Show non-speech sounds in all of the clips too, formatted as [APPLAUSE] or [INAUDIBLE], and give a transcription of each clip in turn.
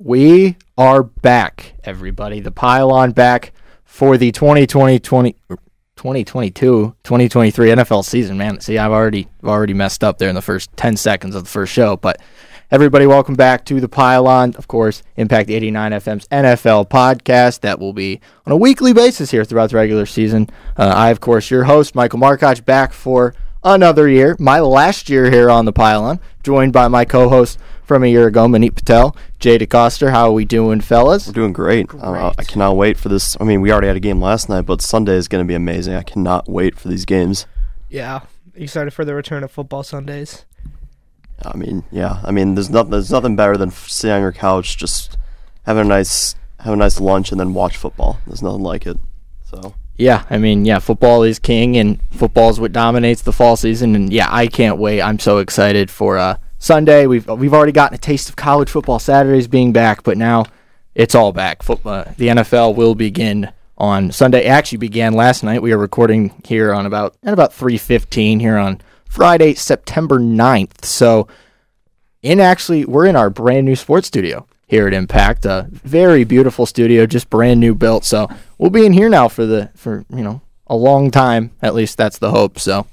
We are back, everybody. The pylon back for the 2020 20, 2022 2023 NFL season. Man, see, I've already already messed up there in the first 10 seconds of the first show, but everybody, welcome back to the pylon. Of course, Impact 89 FM's NFL podcast that will be on a weekly basis here throughout the regular season. Uh, I, of course, your host, Michael Markoch, back for another year, my last year here on the pylon, joined by my co host from a year ago, Manit Patel, Jay DeCoster. How are we doing, fellas? We're doing great. great. Uh, I cannot wait for this. I mean, we already had a game last night, but Sunday is going to be amazing. I cannot wait for these games. Yeah, excited for the return of football Sundays. I mean, yeah. I mean, there's nothing. There's nothing better than sitting on your couch, just having a nice, have a nice lunch, and then watch football. There's nothing like it. So. Yeah, I mean, yeah, football is king, and football is what dominates the fall season. And yeah, I can't wait. I'm so excited for uh, Sunday. We've we've already gotten a taste of college football Saturdays being back, but now it's all back. Football, uh, the NFL will begin on Sunday. It actually began last night. We are recording here on about at about 3:15 here on Friday, September 9th. So, in actually, we're in our brand new sports studio here at Impact. A very beautiful studio, just brand new built. So, we'll be in here now for the for, you know, a long time. At least that's the hope. So,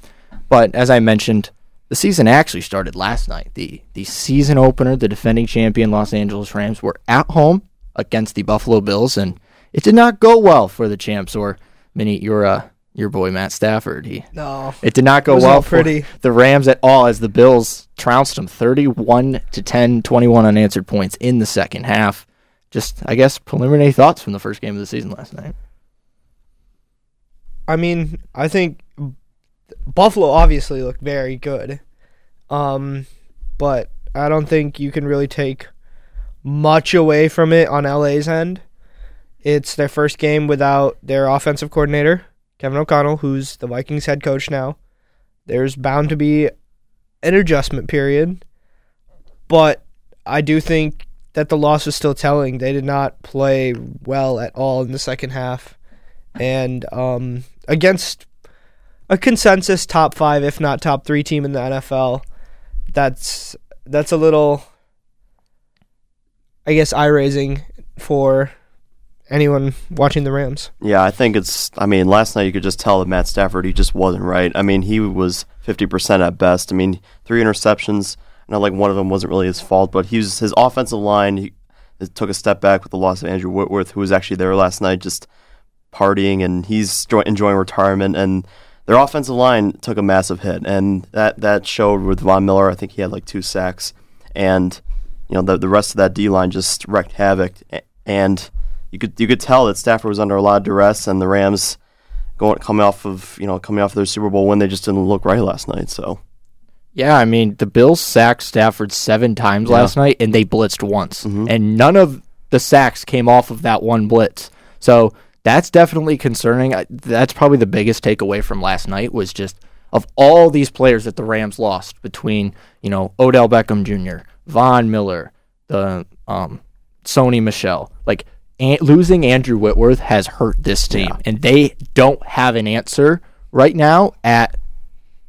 but as I mentioned, the season actually started last night. The the season opener, the defending champion Los Angeles Rams were at home against the Buffalo Bills, and it did not go well for the champs or many your uh, your boy Matt Stafford. He no, it did not go well for the Rams at all as the Bills trounced them 31 to 10, 21 unanswered points in the second half. Just I guess preliminary thoughts from the first game of the season last night. I mean, I think Buffalo obviously looked very good. Um, but I don't think you can really take much away from it on LA's end. It's their first game without their offensive coordinator, Kevin O'Connell, who's the Vikings head coach now. There's bound to be an adjustment period, but I do think that the loss is still telling. They did not play well at all in the second half. And um, against a consensus top five, if not top three team in the NFL. That's that's a little, I guess, eye raising for anyone watching the Rams. Yeah, I think it's. I mean, last night you could just tell that Matt Stafford he just wasn't right. I mean, he was fifty percent at best. I mean, three interceptions. I know like one of them wasn't really his fault, but he was his offensive line. He took a step back with the loss of Andrew Whitworth, who was actually there last night, just partying, and he's enjoying retirement and their offensive line took a massive hit, and that that showed with Von Miller. I think he had like two sacks, and you know the the rest of that D line just wreaked havoc, and you could you could tell that Stafford was under a lot of duress, and the Rams going coming off of you know coming off their Super Bowl win, they just didn't look right last night. So. Yeah, I mean the Bills sacked Stafford seven times yeah. last night, and they blitzed once, mm-hmm. and none of the sacks came off of that one blitz. So that's definitely concerning. That's probably the biggest takeaway from last night was just of all these players that the Rams lost between you know Odell Beckham Jr., Von Miller, the um, Sony Michel, like an- losing Andrew Whitworth has hurt this team, yeah. and they don't have an answer right now at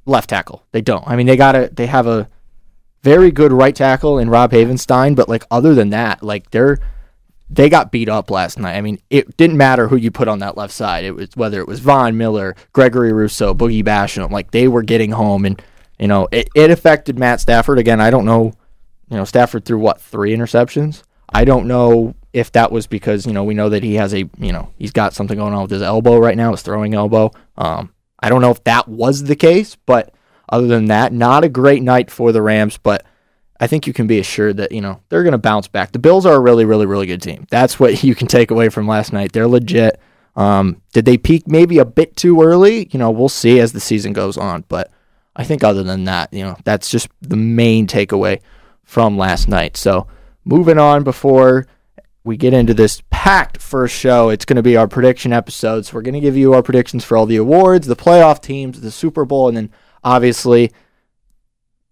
left tackle. They don't. I mean, they got to they have a very good right tackle in Rob Havenstein, but like other than that, like they're they got beat up last night. I mean, it didn't matter who you put on that left side. It was whether it was Von Miller, Gregory Rousseau, Boogie Basham. Like they were getting home, and you know it, it affected Matt Stafford again. I don't know. You know, Stafford threw what three interceptions. I don't know if that was because you know we know that he has a you know he's got something going on with his elbow right now, his throwing elbow. Um, I don't know if that was the case, but other than that, not a great night for the Rams, but I think you can be assured that, you know, they're going to bounce back. The Bills are a really, really, really good team. That's what [LAUGHS] you can take away from last night. They're legit. Um, did they peak maybe a bit too early? You know, we'll see as the season goes on. But I think other than that, you know, that's just the main takeaway from last night. So moving on before we get into this packed first show, it's going to be our prediction episodes. So we're going to give you our predictions for all the awards, the playoff teams, the Super Bowl, and then obviously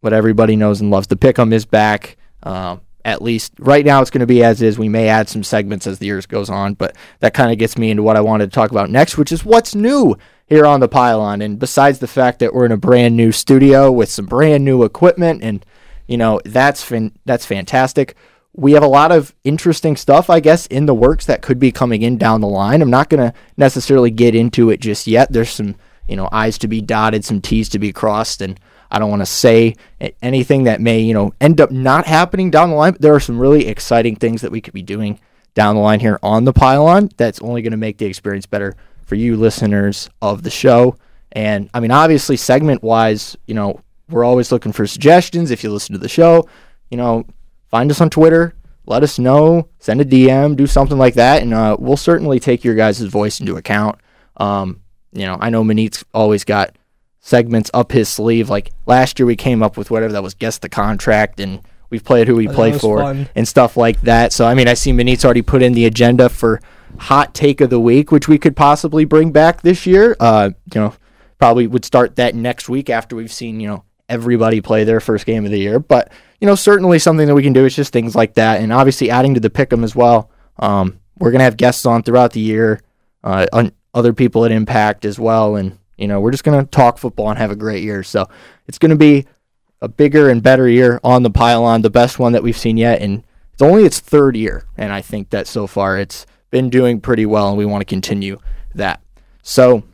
what everybody knows and loves. The pick'em is back. Um, at least right now, it's going to be as is. We may add some segments as the years goes on, but that kind of gets me into what I wanted to talk about next, which is what's new here on the pylon. And besides the fact that we're in a brand new studio with some brand new equipment, and you know that's fin- that's fantastic. we have a lot of interesting stuff, I guess, in the works that could be coming in down the line. I'm not going to necessarily get into it just yet. There's some, you know, I's to be dotted, some T's to be crossed, and I don't want to say anything that may, you know, end up not happening down the line. But there are some really exciting things that we could be doing down the line here on the pylon that's only going to make the experience better for you listeners of the show. And I mean, obviously, segment wise, you know, we're always looking for suggestions. If you listen to the show, you know, find us on Twitter, let us know, send a DM, do something like that, and uh, we'll certainly take your guys' voice into account. Um, you know, I know Manit's always got segments up his sleeve. Like last year, we came up with whatever that was, guess the contract, and we've played who we Oh, that play for fun. and stuff like that. So, I mean, I see Manit's already put in the agenda for hot take of the week, which we could possibly bring back this year. Uh, you know, probably would start that next week after we've seen, you know, everybody play their first game of the year. But, you know, certainly something that we can do is just things like that. And obviously adding to the pick'em as well. Um, we're going to have guests on throughout the year, uh, on other people at Impact as well. And, you know, we're just going to talk football and have a great year. So it's going to be a bigger and better year on the pylon, the best one that we've seen yet. And it's only its third year. And I think that so far it's been doing pretty well, and we want to continue that. So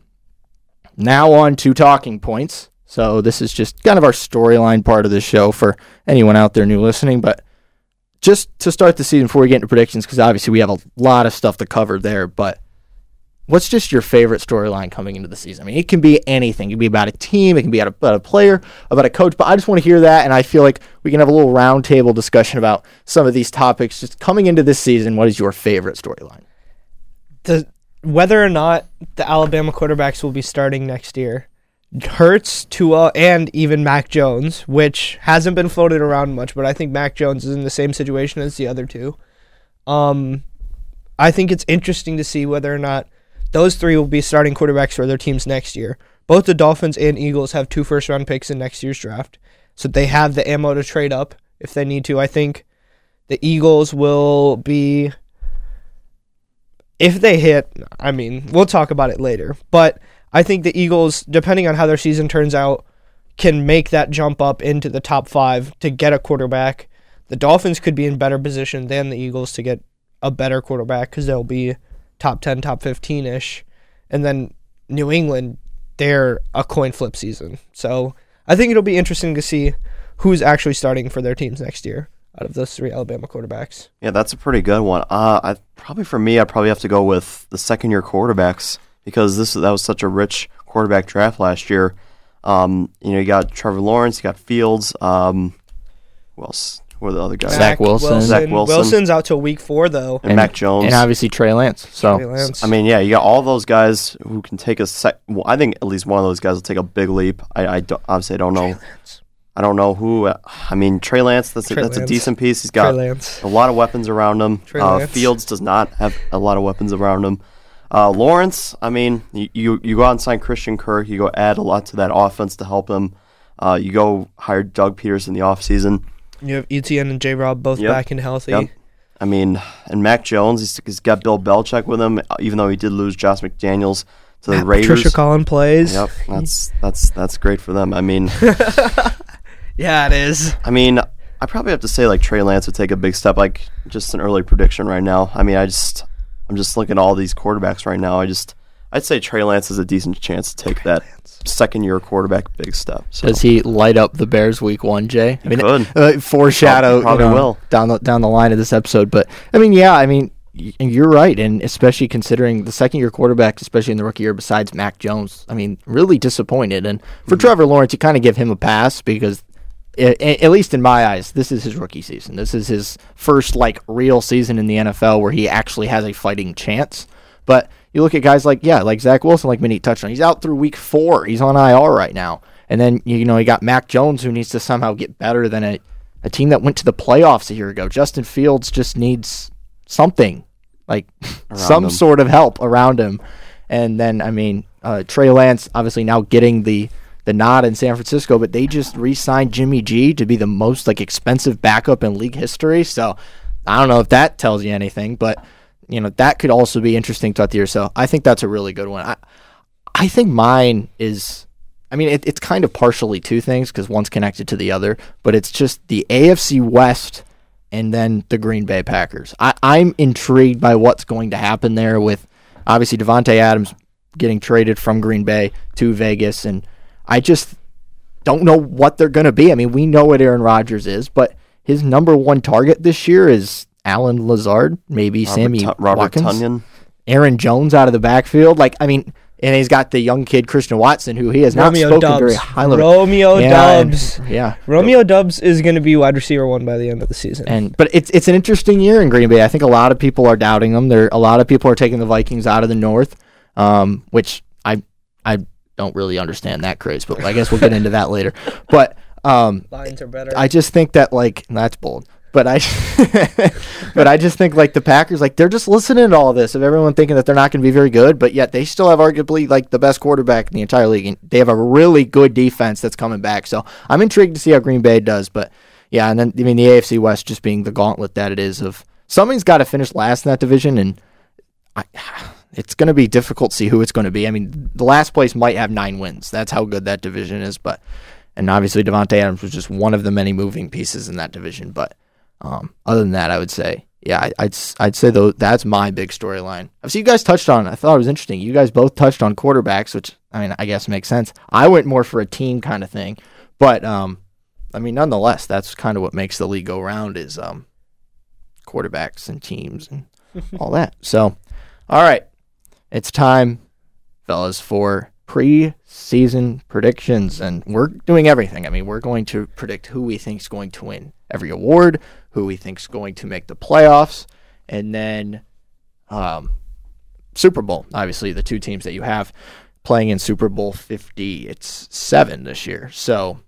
now on to talking points. So this is just kind of our storyline part of the show for anyone out there new listening. But just to start the season before we get into predictions, because obviously we have a lot of stuff to cover there. But what's just your favorite storyline coming into the season? I mean, it can be anything. It can be about a team, it can be about a, player, about a coach. But I just want to hear that, and I feel like we can have a little roundtable discussion about some of these topics. Just coming into this season, what is your favorite storyline? the whether or not the Alabama quarterbacks will be starting next year Hurts Tua and even Mac Jones, which hasn't been floated around much, but I think Mac Jones is in the same situation as the other two. Um, I think it's interesting to see whether or not those three will be starting quarterbacks for their teams next year. Both the Dolphins and Eagles have two first round picks in next year's draft, so they have the ammo to trade up if they need to. I think the Eagles will be if they hit, I mean, we'll talk about it later. But I think the Eagles, depending on how their season turns out, can make that jump up into the top five to get a quarterback. The Dolphins could be in better position than the Eagles to get a better quarterback because they'll be top 10, top 15 ish. And then New England, they're a coin flip season. So I think it'll be interesting to see who's actually starting for their teams next year out of those three Alabama quarterbacks. Yeah, that's a pretty good one. Uh, I probably for me, I'd probably have to go with the second year quarterbacks because this that was such a rich quarterback draft last year. Um, you know, you got Trevor Lawrence, you got Fields. Um, who else? Who are the other guys? Zach Wilson. Zach Wilson. Wilson's out till week four though. and, Mac Jones. And obviously Trey Lance. So Trey Lance. I mean, yeah, you got all those guys who can take a sec. Well, I think at least one of those guys will take a big leap. I, I don't, obviously I don't know. I don't know who. uh, I mean, Trey Lance. That's a, Trey that's a decent piece. He's got Lance. a lot of weapons around him. Trey Uh, Lance. Fields does not have a lot of weapons around him. Uh, Lawrence, I mean, you, you you go out and sign Christian Kirk. You go add a lot to that offense to help him. Uh, you go hire Doug Pederson in the offseason. You have ETN and J Rob both Yep. back and healthy. Yep. I mean, and Mac Jones, he's, he's got Bill Belichick with him, even though he did lose Josh McDaniels to the Matt Raiders. Patricia Collin plays. Yep, that's that's that's great for them. I mean, [LAUGHS] Yeah, it is. I mean, I probably have to say like Trey Lance would take a big step. Like just an early prediction right now. I mean, I just I'm just looking at all these quarterbacks right now. I just I'd say Trey Lance has a decent chance to take that second year quarterback big step. So does he light up the Bears week one, Jay? I mean, could. Uh, foreshadow Probably you know, will. down the down the line of this episode. But I mean, yeah, I mean, y- you're right, and especially considering the second year quarterback, especially in the rookie year, besides Mac Jones, I mean, really disappointed. And for Mm-hmm. Trevor Lawrence, you kind of give him a pass because. i- i- At least in my eyes, this is his rookie season. This is his first like real season in the NFL where he actually has a fighting chance. But you look at guys like yeah, like Zach Wilson, like Minnie touched on. He's out through week four. He's on IR right now. And then you know you got Mac Jones who needs to somehow get better than a, a team that went to the playoffs a year ago. Justin Fields just needs something like [LAUGHS] some him. sort of help around him. And then I mean uh, Trey Lance obviously now getting the the nod in San Francisco, but they just re-signed Jimmy G to be the most like expensive backup in league history. So I don't know if that tells you anything, but you know that could also be interesting throughout the year. So I think that's a really good one. I I think mine is. I mean, it, it's kind of partially two things because one's connected to the other, but it's just the AFC West and then the Green Bay Packers. I, I'm intrigued by what's going to happen there with obviously Davante Adams getting traded from Green Bay to Vegas, and I just don't know what they're going to be. I mean, we know what Aaron Rodgers is, but his number one target this year is Allen Lazard, maybe Robert Sammy Tu- Robert Watkins, Tonyan. Aaron Jones out of the backfield. Like, I mean, and he's got the young kid Christian Watson, who he has not Romeo spoken Doubs. very highly. of. Romeo Yeah, and- Doubs. yeah, Romeo Doubs is going to be wide receiver one by the end of the season. And but it's it's an interesting year in Green Bay. I think a lot of people are doubting them. There a lot of people are taking the Vikings out of the North, um, which I I don't really understand that craze, but I guess we'll get into that later. But um, Lions are better. I just think that like that's bold. But I, [LAUGHS] but I just think like the Packers, like they're just listening to all this of everyone thinking that they're not going to be very good, but yet they still have arguably like the best quarterback in the entire league, and they have a really good defense that's coming back. So I'm intrigued to see how Green Bay does. But yeah, and then I mean the AFC West just being the gauntlet that it is of somebody's got to finish last in that division, and I, [SIGHS] it's going to be difficult to see who it's going to be. I mean, the last place might have nine wins. That's how good that division is, but. And obviously, Davante Adams was just one of the many moving pieces in that division. But um, other than that, I would say, yeah, I, I'd s- I'd say though that's my big storyline. I see you guys touched on. I thought it was interesting. You guys both touched on quarterbacks, which I mean, I guess makes sense. I went more for a team kind of thing, but um, I mean, nonetheless, that's kind of what makes the league go round is um, quarterbacks and teams and [LAUGHS] all that. So, all right, it's time, fellas, for pre-season predictions, and we're doing everything. I mean, we're going to predict who we think is going to win every award, who he thinks is going to make the playoffs, and then um, Super Bowl. Obviously, the two teams that you have playing in Super Bowl 50. It's seven this year. So,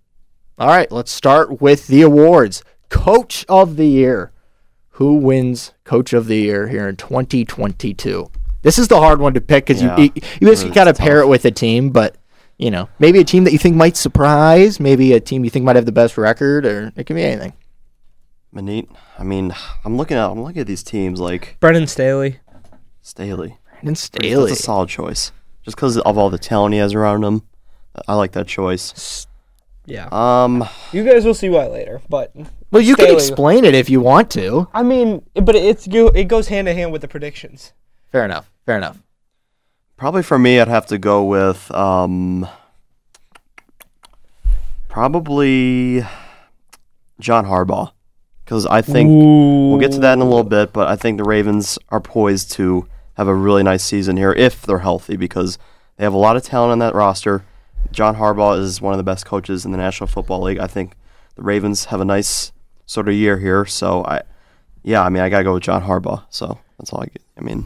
all right, let's start with the awards. Coach of the Year. Who wins Coach of the Year here in 2022? This is the hard one to pick because Yeah, you, you, you basically it's got pair it with a team, but you know, maybe a team that you think might surprise, maybe a team you think might have the best record, or it can be anything. Manit. I mean, I'm looking at I'm looking at these teams like Brennan Staley. Staley. Brandon Staley. That's a solid choice. Just because of all the talent he has around him, I like that choice. Yeah. Um, You guys will see why later, but Well, you can explain it if you want to. I mean, but it's it goes hand in hand with the predictions. Fair enough. Fair enough. probably for me, I'd have to go with um, probably John Harbaugh, because I think we'll get to that in a little bit. But I think the Ravens are poised to have a really nice season here if they're healthy, because they have a lot of talent on that roster. John Harbaugh is one of the best coaches in the National Football League. I think the Ravens have a nice sort of year here. So I, yeah, I mean, I gotta go with John Harbaugh. So that's all I get. I mean,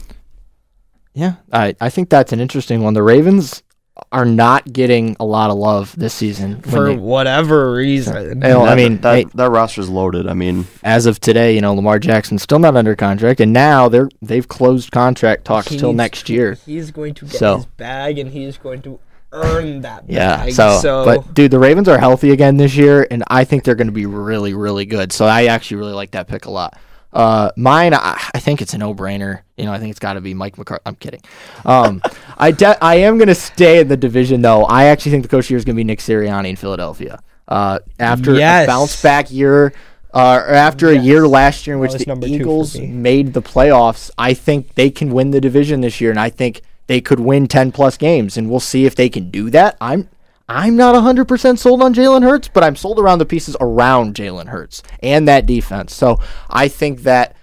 Yeah, I, I think that's an interesting one. The Ravens are not getting a lot of love this season. For they- whatever reason. Hell, I that- mean, that hey, that roster's loaded. I mean, as of today, you know, Lamar Jackson's still not under contract, and now they're they've closed contract talks till next year. He's going to get So- his bag, and he's going to earn that Yeah. bag. So, but dude, the Ravens are healthy again this year, and I think they're going to be really, really good. So I actually really like that pick a lot. Uh, mine, I, I think it's a no-brainer. You know, I think it's got to be Mike McCarthy. I'm kidding. Um, [LAUGHS] I de- I am going to stay in the division though. I actually think the coach year is going to be Nick Sirianni in Philadelphia. Uh, after Yes. a bounce back year, uh, or after a year last year in which was the number two for Eagles made the playoffs, I think they can win the division this year, and I think they could win ten plus games, and we'll see if they can do that. I'm I'm not 100% sold on Jalen Hurts, but I'm sold around the pieces around Jalen Hurts and that defense. So I think that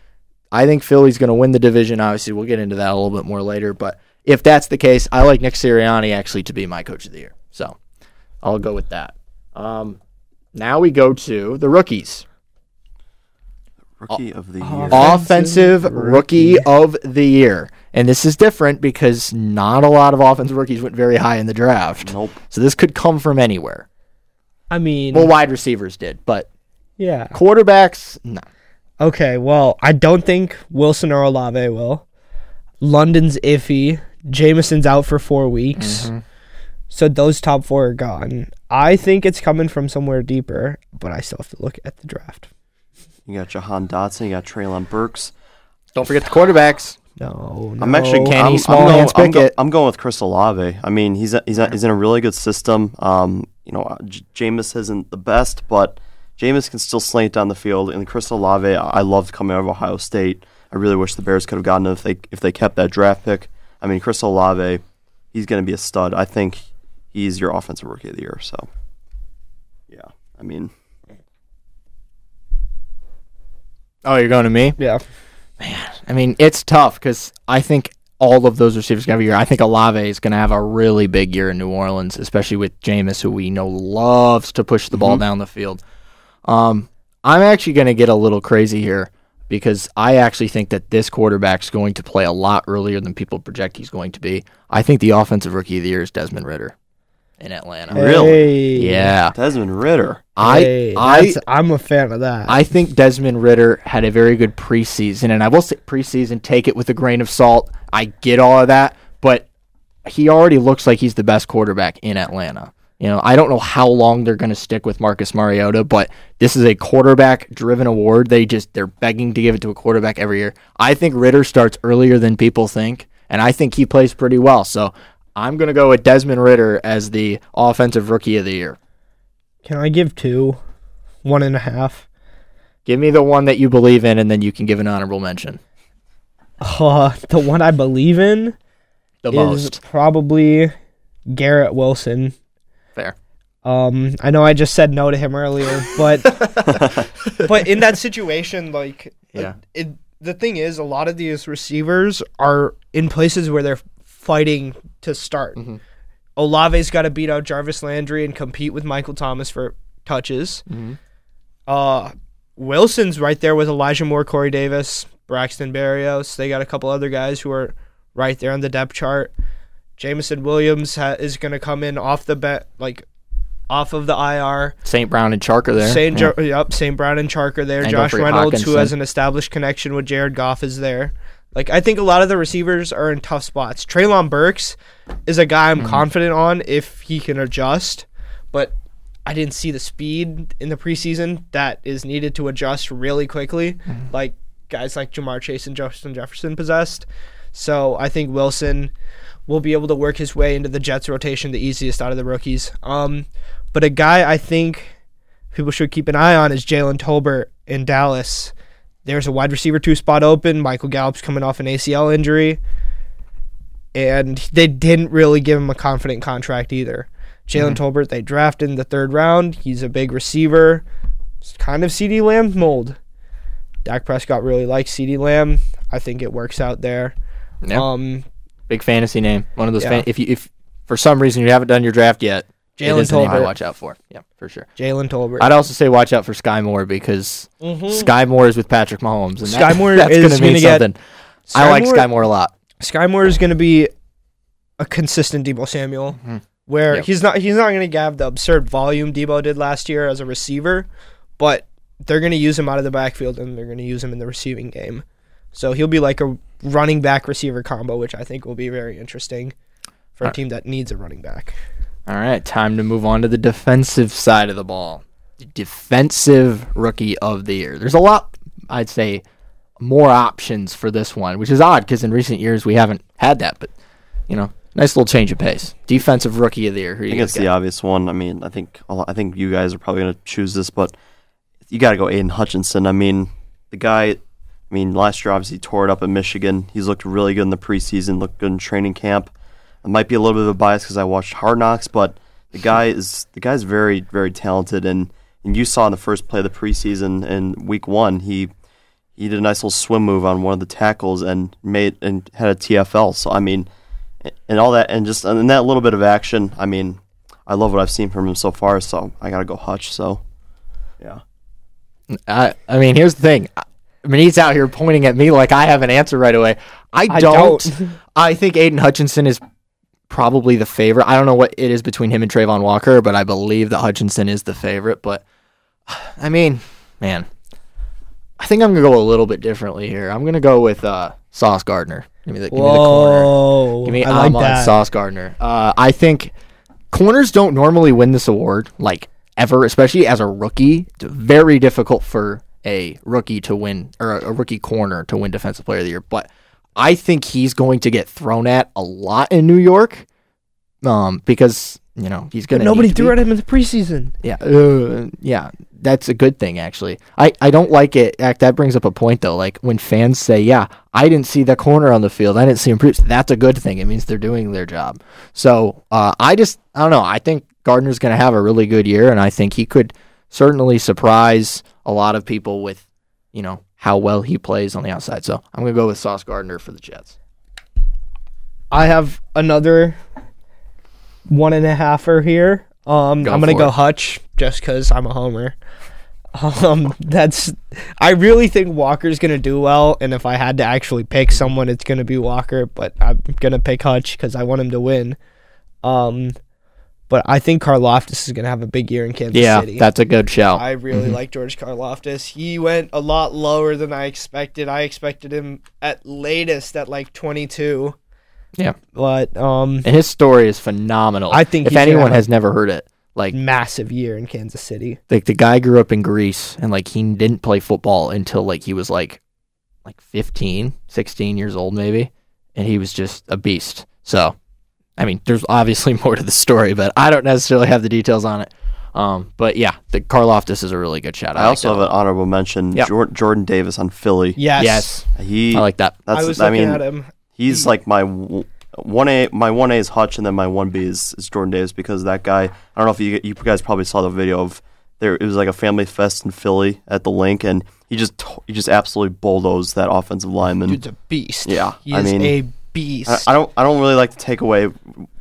I think Philly's going to win the division. Obviously, we'll get into that a little bit more later. But if that's the case, I like Nick Sirianni actually to be my coach of the year. So I'll go with that. Um, now we go to the rookies. rookie of the year. Offensive rookie of the year. And this is different because not a lot of offensive rookies went very high in the draft. Nope. So this could come from anywhere. I mean, Well, wide receivers did, but yeah. quarterbacks, no. Okay, well, I don't think Wilson or Olave will. London's iffy. Jameson's out for four weeks. Mm-hmm. So those top four are gone. I think it's coming from somewhere deeper, but I still have to look at the draft. You got Jahan Dotson. You got Treylon Burks. Don't forget the quarterbacks. No, no. I'm actually Kenny I'm, Small I'm, going, I'm, go- I'm going with Chris Olave. I mean, he's a, he's a, he's in a really good system. Um, you know, J- Jameis isn't the best, but Jameis can still slant down the field, and Chris Olave, I loved coming out of Ohio State. I really wish the Bears could have gotten him if they if they kept that draft pick. I mean, Chris Olave, he's going to be a stud. I think he's your offensive rookie of the year. So, yeah, I mean, Oh, you're going to me? Yeah. I mean, it's tough because I think all of those receivers going to have a year. I think Olave is going to have a really big year in New Orleans, especially with Jameis, who we know loves to push the ball down the field. Um, I'm actually going to get a little crazy here because I actually think that this quarterback's going to play a lot earlier than people project he's going to be. I think the offensive rookie of the year is Desmond Ridder in Atlanta. Really? Hey. Yeah. Desmond Ridder. Hey, I I I'm a fan of that. I think Desmond Ridder had a very good preseason, and I will say preseason, take it with a grain of salt. I get all of that, but he already looks like he's the best quarterback in Atlanta. You know, I don't know how long they're going to stick with Marcus Mariota, but this is a quarterback-driven award. They just they're begging to give it to a quarterback every year. I think Ridder starts earlier than people think, and I think he plays pretty well. So I'm going to go with Desmond Ridder as the offensive rookie of the year. Can I give two? One and a half. Give me the one that you believe in, and then you can give an honorable mention. Uh, the one I believe in The is most. probably Garrett Wilson. Fair. Um, I know I just said no to him earlier, but [LAUGHS] but in that situation, like, Yeah. it, the thing is, a lot of these receivers are in places where they're fighting to start. Mm-hmm. Olave's got to beat out Jarvis Landry and compete with Michael Thomas for touches. Mm-hmm. Uh, Wilson's right there with Elijah Moore, Corey Davis, Braxton Berrios. They got a couple other guys who are right there on the depth chart. Jameson Williams ha- is going to come in off the bet, like off of the IR. St. Brown and Charker there. St. Yeah. Jo- yep, St. Brown and Charker there. And Josh Reynolds, who has an established connection with Jared Goff, is there. Like I think a lot of the receivers are in tough spots. Treylon Burks is a guy I'm Mm-hmm. confident on if he can adjust, but I didn't see the speed in the preseason that is needed to adjust really quickly, Mm-hmm. like guys like Ja'Marr Chase and Justin Jefferson possessed. So I think Wilson will be able to work his way into the Jets rotation the easiest out of the rookies. Um, but a guy I think people should keep an eye on is Jalen Tolbert in Dallas. There's a wide receiver two spot open. Michael Gallup's coming off an ACL injury. And they didn't really give him a confident contract either. Jalen Tolbert, they drafted in the third round. He's a big receiver. It's kind of CeeDee Lamb's mold. Dak Prescott really likes CeeDee Lamb. I think it works out there. Yeah. Um, Big fantasy name. One of those. Yeah. Fan- if you if for some reason you haven't done your draft yet, Jalen name I Tolbert. watch out for. Yeah, for sure. Jalen Tolbert. I'd also say watch out for Skyy Moore because Skyy Moore is with Patrick Mahomes, and Mm-hmm. Sky that, Moore that's is gonna mean get- something. I like Moore- Skyy Moore a lot. Skyy Moore is going to be a consistent Deebo Samuel, where Yep. he's not he's not going to have the absurd volume Deebo did last year as a receiver, but they're going to use him out of the backfield and they're going to use him in the receiving game. So he'll be like a running back receiver combo, which I think will be very interesting for a team that needs a running back. All right, time to move on to the defensive side of the ball. The defensive rookie of the year. There's a lot, I'd say, more options for this one, which is odd because in recent years we haven't had that. But you know, nice little change of pace. Defensive rookie of the year. Who I you think it's the obvious one. I mean, I think a lot- I think you guys are probably going to choose this, but you got to go Aidan Hutchinson. I mean, the guy. I mean, last year obviously tore it up at Michigan. He's looked really good in the preseason. Looked good in training camp. It might be a little bit of a bias because I watched Hard Knocks, but the guy is the guy's very very talented, and and you saw in the first play of the preseason in week one he he did a nice little swim move on one of the tackles and made and had a TFL. So I mean, and all that, and just and that little bit of action. I mean, I love what I've seen from him so far. So I gotta go Hutch. So yeah, I, I mean, here's the thing. I I mean, he's out here pointing at me like I have an answer right away. I I don't. don't. [LAUGHS] I think Aidan Hutchinson is probably the favorite. I don't know what it is between him and Travon Walker, but I believe that Hutchinson is the favorite. But [SIGHS] I mean, man, I think I'm gonna go a little bit differently here. I'm gonna go with uh, Sauce Gardner. Give me the, give me the corner. Give me I like that. Sauce Gardner. Uh, I think corners don't normally win this award, like ever, especially as a rookie. It's very difficult for a rookie to win, or a, rookie corner to win Defensive Player of the Year. But I think he's going to get thrown at a lot in New York, um, because you know he's gonna. Nobody threw be. at him in the preseason. Yeah, uh, yeah, that's a good thing actually. I, I don't like it. Act that brings up a point though. Like when fans say, "Yeah, I didn't see the corner on the field. I didn't see him produce." That's a good thing. It means they're doing their job. So uh, I just I don't know. I think Gardner's going to have a really good year, and I think he could certainly surprise a lot of people with you know how well he plays on the outside. So I'm going to go with Sauce Gardner for the Jets. I have another one and a halfer here. Um, Go I'm gonna go it. Hutch just because I'm a homer. Um, that's I really think Walker's gonna do well, and if I had to actually pick someone, it's gonna be Walker. But I'm gonna pick Hutch because I want him to win. Um, but I think Karlaftis is gonna have a big year in Kansas Yeah, City. Yeah, that's a good shout. I really Mhm. like George Karlaftis. He went a lot lower than I expected. I expected him at latest at like 22. Yeah. But um and his story is phenomenal. I think if anyone has never heard it, like massive year in Kansas City. like the guy grew up in Greece and like he didn't play football until like he was like like 15, 16 years old maybe, and he was just a beast. So, I mean, there's obviously [LAUGHS] more to the story, but I don't necessarily have the details on it. Um, but yeah, the Karlaftis is a really good shout. Out. I like also that have an honorable mention. Yep. Jor- Jordan Davis on Philly. Yes. Yes, He I like that. that's I was I looking mean at him. he's like my one A. My one A is Hutch, and then my one B is, is Jordan Davis because that guy. I don't know if you you guys probably saw the video of there. It was like a family fest in Philly at the Linc, and he just he just absolutely bulldozed that offensive lineman. Dude's a beast. Yeah, He I is mean, a beast. I, I don't I don't really like to take away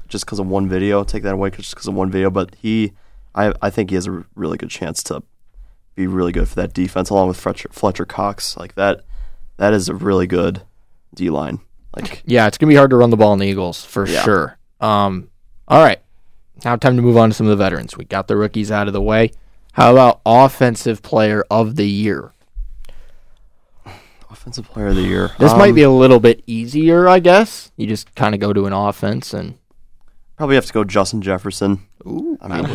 just because of one video. Take that away just because of one video, but he I I think he has a really good chance to be really good for that defense along with Fletcher, Fletcher Cox. Like that that is a really good D line. Like Yeah, it's gonna be hard to run the ball in the Eagles for Yeah. sure. Um, all right, now time to move on to some of the veterans. We got the rookies out of the way. How about offensive player of the year? Offensive player of the year. This might Um, be a little bit easier, I guess. You just kind of go to an offense and probably have to go Justin Jefferson. ooh, I mean, [LAUGHS] he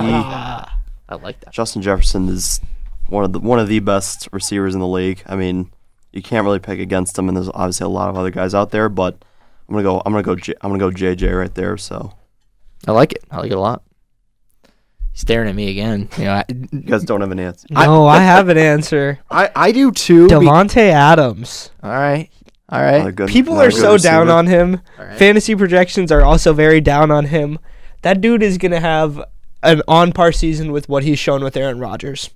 I like that. Justin Jefferson is one of the one of the best receivers in the league. I mean, you can't really pick against him, and there's obviously a lot of other guys out there. But I'm gonna go. I'm gonna go. J, I'm gonna go JJ right there. So I like it. I like it a lot. He's staring at me again. You know, I, you guys don't have an answer. no, I, have an answer. I, I do too. be- Davante Adams. all right, all Not a right, good- People are so down on him. all right. Fantasy projections are also very down on him. That dude is going to have an on par season with what he's shown with Aaron Rodgers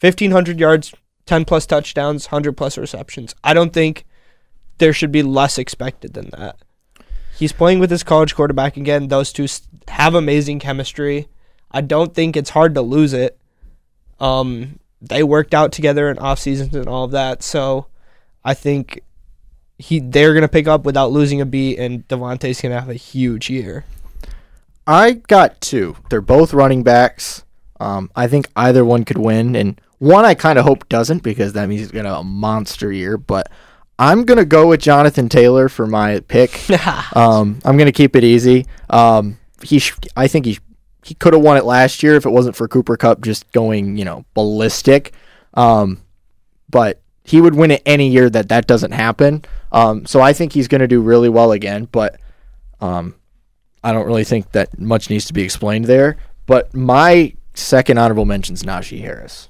1,500 yards, 10 plus touchdowns, 100 plus receptions. I don't think there should be less expected than that. He's playing with his college quarterback again. Those two s- have amazing chemistry. I don't think it's hard to lose it. Um, they worked out together in off seasons and all of that. So I think he they're gonna pick up without losing a beat, and Davante's gonna have a huge year. I got two. They're both running backs. Um, I think either one could win, and one I kind of hope doesn't because that means he's gonna have a monster year. But I'm gonna go with Jonathan Taylor for my pick. [LAUGHS] um, I'm gonna keep it easy. Um, he, sh- I think he, he could have won it last year if it wasn't for Cooper Kupp just going, you know, ballistic. Um, but he would win it any year that that doesn't happen. Um, so I think he's gonna do really well again. But um, I don't really think that much needs to be explained there. But my second honorable mention is Najee Harris.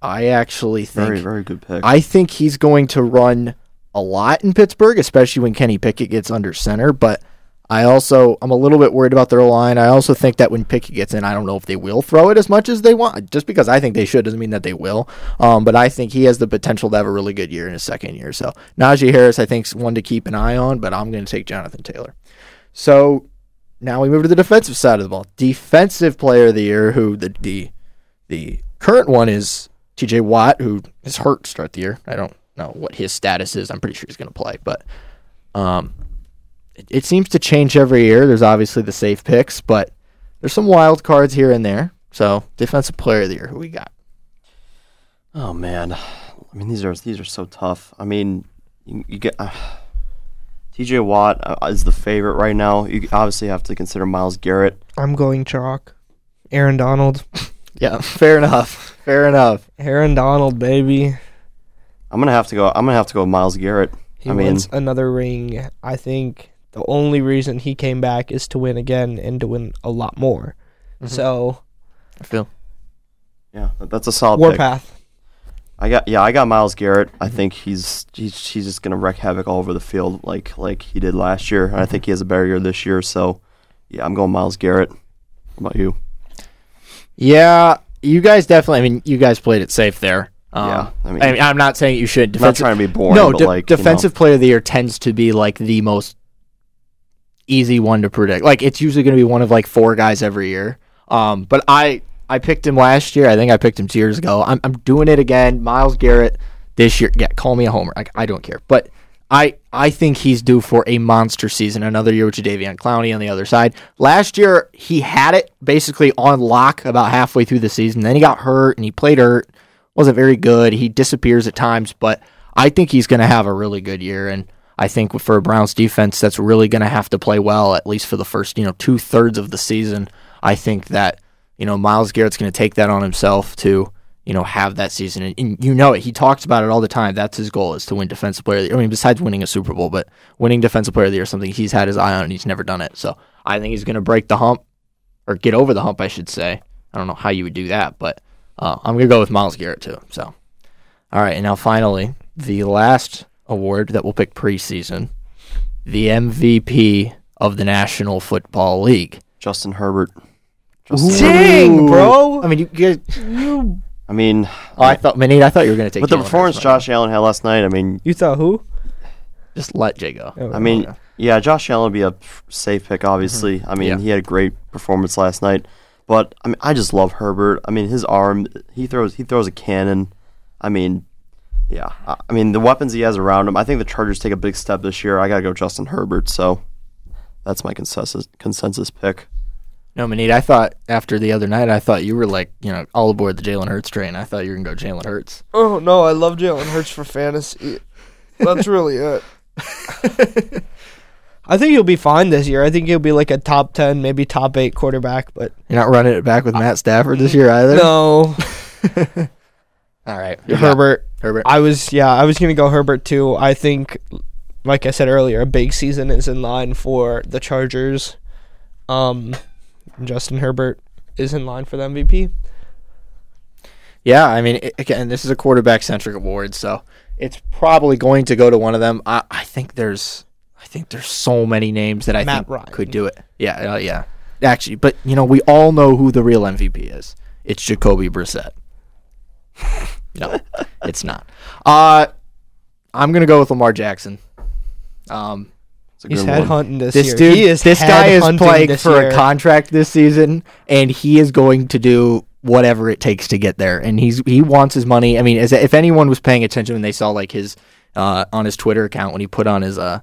I actually think Very very good pick. I think he's going to run a lot in Pittsburgh, especially when Kenny Pickett gets under center. But I also I'm a little bit worried about their line. I also think that when Pickett gets in, I don't know if they will throw it as much as they want. Just because I think they should doesn't mean that they will. Um, but I think he has the potential to have a really good year in his second year. So Najee Harris, I think, is one to keep an eye on. But I'm going to take Jonathan Taylor. So now we move to the defensive side of the ball. Defensive player of the year, who the the the current one is TJ Watt, who is hurt start the year. I don't know what his status is. I'm pretty sure he's going to play, but um, it, it seems to change every year. There's obviously the safe picks, but there's some wild cards here and there. So defensive player of the year, who we got? oh man, I mean these are these are so tough. I mean you, you get. Uh, T.J. Watt uh, is the favorite right now. You obviously have to consider Myles Garrett. I'm going chalk. Aaron Donald. [LAUGHS] Yeah, fair enough. Fair enough. Aaron Donald, baby. I'm gonna have to go. I'm gonna have to go with Myles Garrett. He I mean- wins another ring. I think the only reason he came back is to win again and to win a lot more. So I feel. Yeah, that's a solid pick. Warpath. I got yeah, I got Myles Garrett. I think he's he's, he's just gonna wreak havoc all over the field like like he did last year. And I think he has a better year this year. So yeah, I'm going Myles Garrett. How about you? Yeah, you guys definitely. I mean, you guys played it safe there. Um, Yeah, I I mean- mean, I'm not saying you should. I'm not trying to be boring, no, but de- like you know. defensive player of the year tends to be like the most easy one to predict. Like it's usually going to be one of like four guys every year. Um, but I I picked him last year. I think I picked him two years ago. I'm I'm doing it again. Myles Garrett this year. Yeah, call me a homer. Like I don't care. But I I think he's due for a monster season. Another year with Jadeveon Clowney on the other side. Last year he had it basically on lock about halfway through the season. Then he got hurt and he played hurt. Wasn't very good. He disappears at times, but I think he's going to have a really good year. And I think for a Browns defense that's really going to have to play well at least for the first you know two thirds of the season. I think that you know Myles Garrett's going to take that on himself to you know have that season, and, and you know it. He talks about it all the time. That's his goal is to win Defensive Player. Of the Year. I mean, besides winning a Super Bowl, but winning Defensive Player of the Year is something he's had his eye on, and he's never done it. So I think he's going to break the hump or get over the hump, I should say. I don't know how you would do that, but uh, I'm going to go with Myles Garrett too. So all right, and now finally the last award that we'll pick preseason, the MVP of the National Football League. Justin Herbert. Dang, bro. I mean, you guys. I mean, Oh, I thought, Manate, I thought you were going to take with the Jalen performance Hurts, but Josh Allen had last night, I mean, You thought who? Just let Jay go. Oh, I mean, yeah, Josh Allen would be a safe pick, obviously. Mm-hmm. I mean, Yeah. he had a great performance last night, but I mean, I just love Herbert. I mean, his arm, he throws, he throws a cannon. I mean, yeah, I I mean, the weapons he has around him. I think the Chargers take a big step this year. I gotta go Justin Herbert. So that's my consensus consensus pick. No, Manate, I thought after the other night, I thought you were like, you know, all aboard the Jalen Hurts train. I thought you were going to go Jalen Hurts. Oh no, I love Jalen Hurts for fantasy. That's really it. [LAUGHS] I think he'll be fine this year. I think he'll be like a top ten, maybe top eight quarterback. But You're not running it back with Matt Stafford this year either? no, [LAUGHS] All right. Herbert. Herbert. I was yeah, I was gonna go Herbert too. I think, like I said earlier, a big season is in line for the Chargers. Um, Justin Herbert is in line for the MVP. Yeah, I mean, it, again, this is a quarterback centric award, so it's probably going to go to one of them. I, I think there's, I think there's so many names that I Matt think Ryan. could do it. Yeah, uh, yeah, actually, but you know, we all know who the real MVP is. It's Jacoby Brissett. [LAUGHS] no, it's not. Uh, I'm gonna go with Lamar Jackson. Um, He's good one. headhunting this, this year. dude, he is this guy is playing for year. a contract this season, and he is going to do whatever it takes to get there. And he's he wants his money. I mean, as if anyone was paying attention when they saw like his uh, on his Twitter account when he put on his uh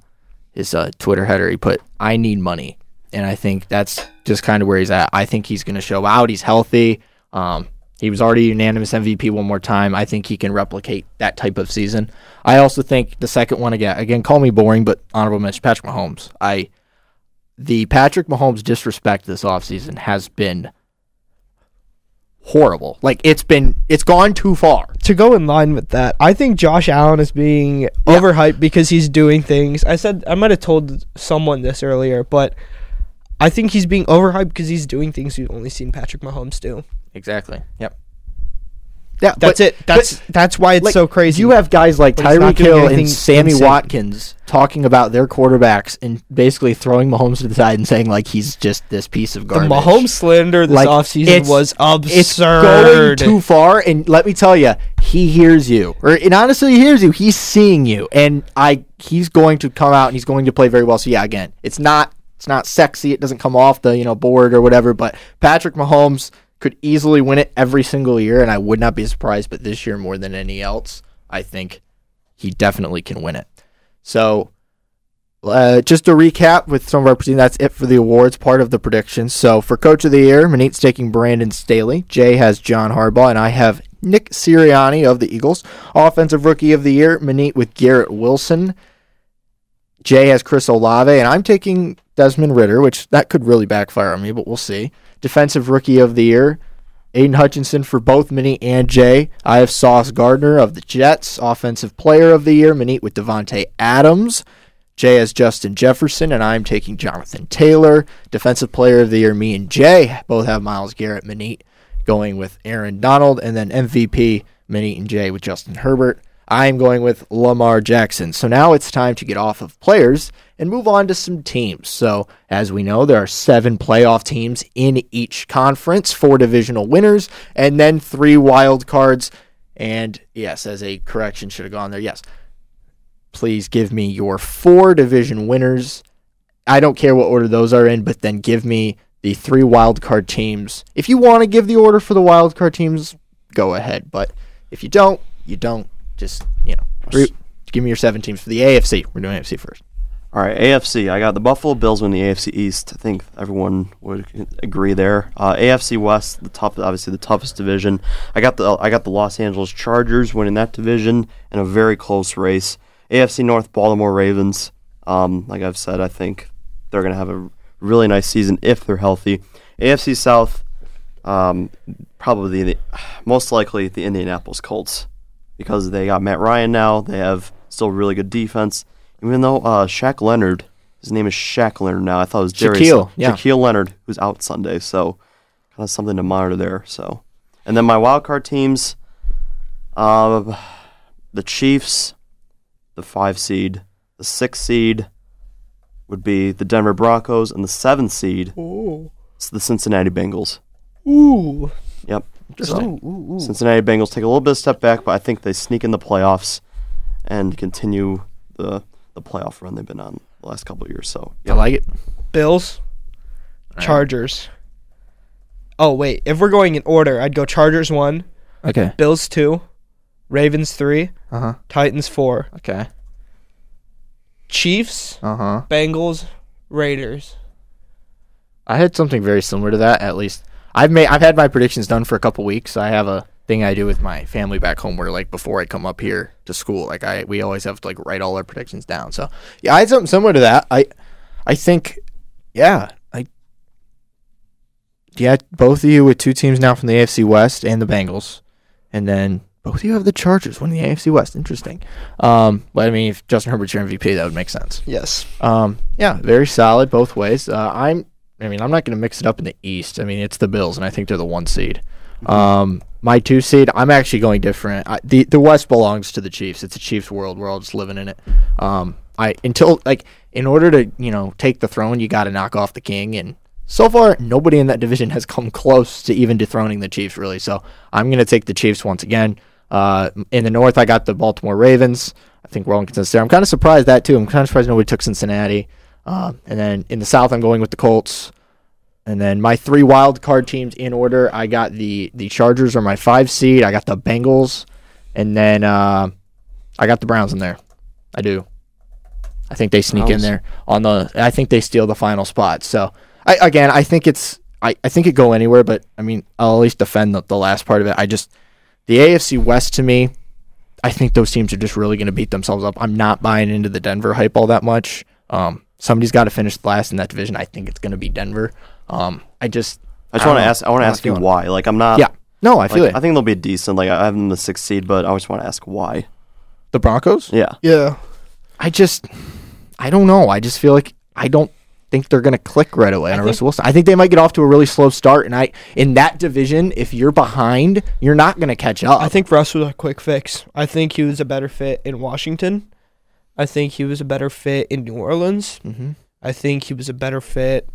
his uh, Twitter header, he put "I need money," and I think that's just kind of where he's at. I think he's going to show out. He's healthy. Um, he was already unanimous MVP one more time. I think he can replicate that type of season. I also think the second one again, again, call me boring, but honorable mention Patrick Mahomes. I the Patrick Mahomes disrespect this offseason has been horrible. Like it's been it's gone too far. to go in line with that, I think Josh Allen is being overhyped because he's doing things. I said I might have told someone this earlier, but I think he's being overhyped because he's doing things you've only seen Patrick Mahomes do. Exactly. Yep. Yeah, That's but- it. That's that's why it's like, so crazy. You have guys like But he's Tyreek Hill and Sammy insane. Watkins talking about their quarterbacks and basically throwing Mahomes to the side and saying like he's just this piece of the garbage. Mahomes slander this Like, offseason it's- was it's going absurd. too far, and let me tell you, he hears you, or and honestly, he hears you. He's seeing you, and I he's going to come out and he's going to play very well. So yeah, again, it's not it's not sexy. It doesn't come off the you know board or whatever. But Patrick Mahomes could easily win it every single year, and I would not be surprised. But this year, more than any else, I think he definitely can win it. So uh, just to recap with some of our predictions, that's it for the awards part of the predictions. So for Coach of the Year, Manit's taking Brandon Staley. Jay has John Harbaugh, and I have Nick Sirianni of the Eagles. Offensive Rookie of the Year, Manit with Garrett Wilson. Jay has Chris Olave, and I'm taking Desmond Ridder, which that could really backfire on me, but we'll see. Defensive Rookie of the Year, Aidan Hutchinson for both Minnie and Jay. I have Sauce Gardner of the Jets. Offensive Player of the Year, Manit with Davante Adams. Jay has Justin Jefferson, and I'm taking Jonathan Taylor. Defensive Player of the Year, me and Jay both have Myles Garrett, Manit going with Aaron Donald, and then MVP, Manit and Jay with Justin Herbert. I'm going with Lamar Jackson. So now it's time to get off of players and move on to some teams. So, as we know, there are seven playoff teams in each conference, four divisional winners, and then three wild cards. And yes, as a correction, should have gone there. Yes. Please give me your four division winners. I don't care what order those are in, but then give me the three wild card teams. If you want to give the order for the wild card teams, go ahead. But if you don't, you don't. Just you know, three, give me your seven teams for the AFC. We're doing AFC first. All right, AFC. I got the Buffalo Bills win the AFC East. I think everyone would agree there. Uh, AFC West, the tough, obviously the toughest division. I got the I got the Los Angeles Chargers winning that division in a very close race. AFC North, Baltimore Ravens. Um, like I've said, I think they're going to have a really nice season if they're healthy. AFC South, um, probably the most likely the Indianapolis Colts because they got Matt Ryan now. They have still really good defense. Even though uh, Shaq Leonard, his name is Shaq Leonard now. I thought it was Jerry Shaquille, yeah. Shaquille Leonard, who's out Sunday. So kind of something to monitor there. So, and then my wild card teams, uh, the Chiefs, the five seed, the six seed would be the Denver Broncos, and the seventh seed, Ooh. it's the Cincinnati Bengals. Ooh. Yep. Interesting. Ooh, ooh, ooh. Cincinnati Bengals take a little bit of step back, but I think they sneak in the playoffs and continue the the playoff run they've been on the last couple of years. So I like it. Bills, Chargers. Oh wait, if we're going in order, I'd go Chargers one, Okay. Bills two, Ravens three, Uh huh. Titans four, Okay. Chiefs, Uh huh. Bengals, Raiders. I had something very similar to that. At least I've made I've had my predictions done for a couple weeks. I have a thing I do with my family back home where like before I come up here to school, like I we always have to like write all our predictions down. So yeah, I had something similar to that. I I think yeah, I yeah, both of you with two teams now from the AFC West and the Bengals. And then both of you have the Chargers winning the AFC West. Interesting. Um, but I mean if Justin Herbert's your MVP, that would make sense. Yes. Um, yeah, very solid both ways. Uh, I'm, I mean, I'm not going to mix it up in the East. I mean, it's the Bills, and I think they're the one seed. Um, my two seed, I'm actually going different. I, the The West belongs to the Chiefs. It's a Chiefs world. We're all just living in it. Um, I until like in order to you know take the throne, you got to knock off the king, and so far nobody in that [LAUGHS] division has come close to even dethroning the Chiefs really. So I'm going to take the Chiefs once again. Uh, in the North, I got the Baltimore Ravens. I think we're all in consensus there. I'm kind of surprised that too. I'm kind of surprised nobody took Cincinnati. Um, and then in the South, I'm going with the Colts. And then my three wild card teams in order, I got the the Chargers are my five seed. I got the Bengals, and then uh, I got the Browns in there. I do. I think they sneak in there on the. I think they steal the final spot. So I again, I think it's. I, I think it go anywhere, but I mean, I'll at least defend the, the last part of it. I just the AFC West to me, I think those teams are just really going to beat themselves up. I'm not buying into the Denver hype all that much. Um, somebody's got to finish last in that division. I think it's going to be Denver. Um, I just I just want to ask. I want to ask you feeling why. Like I'm not. yeah, no, I Like, feel it. I think they'll be decent. Like I have them the sixth seed, but I just want to ask why. the Broncos. Yeah. Yeah. I just, I don't know. I just feel like I don't think they're going to click right away on Russell Wilson. I think they might get off to a really slow start, and I in that division, if you're behind, you're not going to catch up. I think Russ was a quick fix. I think he was a better fit in Washington. I think he was a better fit in New Orleans. hmm I think he was a better fit.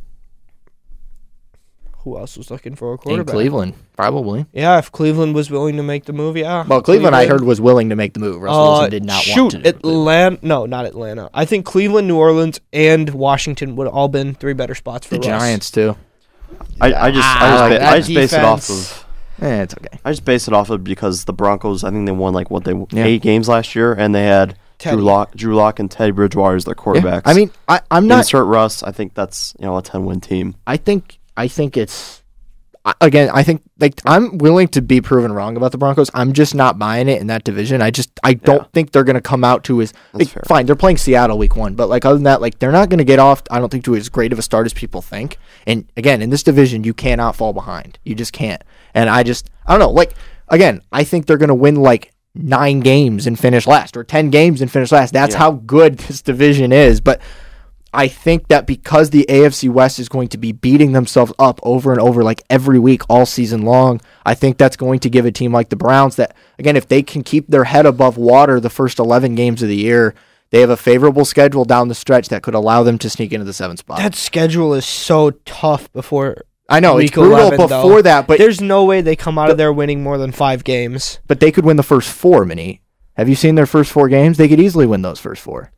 Who else was looking for a quarterback? in? Cleveland, probably. Yeah, if Cleveland was willing to make the move, yeah. Well, Cleveland, I heard, was willing to make the move. Russell Uh, Wilson did not shoot, want to. do. Atlanta. No, not Atlanta. I think Cleveland, New Orleans, and Washington would have all been three better spots for The Russ. Giants too. I, I just Ah, I just, like ba- I just base it off of Eh, it's okay. I just base it off of because the Broncos. I think they won like what they Yeah. eight games last year, and they had Teddy. Drew Lock, Drew Lock, and Teddy Bridgewater as their Yeah. quarterbacks. I mean, I, I'm not. insert Russ. I think that's you know a ten win team. I think I think it's again. I think like I'm willing to be proven wrong about the Broncos. I'm just not buying it in that division. I just I don't Yeah. think they're going to come out to as like, fine. They're playing Seattle week one, but like other than that, like they're not going to get off. I don't think to as great of a start as people think. And again, in this division, you cannot fall behind. You just can't. And I just I don't know. Like again, I think they're going to win like nine games and finish last, or ten games and finish last. That's Yeah. how good [LAUGHS] this division is. But I think that because the AFC West is going to be beating themselves up over and over like every week all season long, I think that's going to give a team like the Browns that again if they can keep their head above water the first 11 games of the year, they have a favorable schedule down the stretch that could allow them to sneak into the 7th spot. That schedule is so tough before. I know it's week brutal 11 before though. that, but There's no way they come out of there winning more than five games. but they could win the first 4, mini. Have you seen their first 4 games? They could easily win those first 4.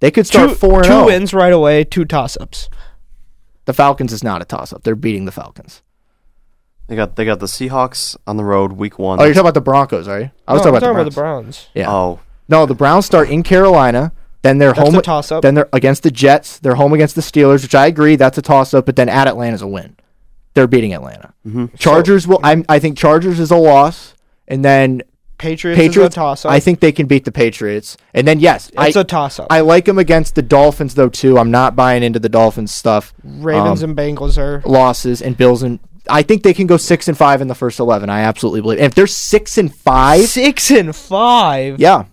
They could start Two, 4 and two oh. wins right away, two toss ups. The Falcons is not a toss up. They're beating the Falcons. They got they got the Seahawks on the road week one. Oh, you're talking about the Broncos, are you? I was No, talking, I'm about, the the Browns. Yeah. Oh, No, the Browns start in Carolina. Then they're That's home. a toss-up. Then they're against the Jets. They're home against the Steelers, which I agree that's a toss up. But then at Atlanta's a win. They're beating Atlanta. Mhm. Chargers will. I'm, I think Chargers is a loss, and then Patriots, Patriots. is a toss up. I think they can beat the Patriots, and then yes, it's I a toss up. I like them against the Dolphins though too. I'm not buying into the Dolphins stuff. Ravens um, and Bengals are. Losses and Bills and I think they can go six and five in the first eleven. I absolutely believe. And if they're six and five, Six and five. Yeah.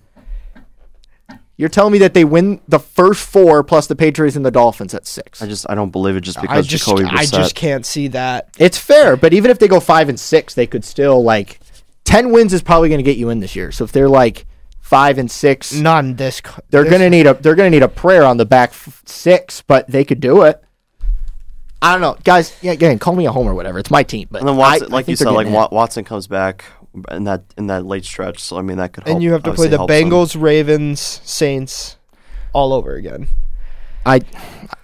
You're telling me that they win the first four plus the Patriots and the Dolphins at six. I just I don't believe it just I because just, Jacoby I Brissett. just can't see that. It's fair, but even if they go five and six, they could still like ten wins is probably going to get you in this year. So if they're like five and six, none in this. they're going to need a they're going to need a prayer on the back f- six, but they could do it. I don't know, guys. Yeah, again, call me a homer, whatever. It's my team, but and then I- Watson, I like you think said, like in. Watson comes back in that in that late stretch. So I mean that could help. And you have to play the helps them. Bengals, Ravens, Saints, all over again. I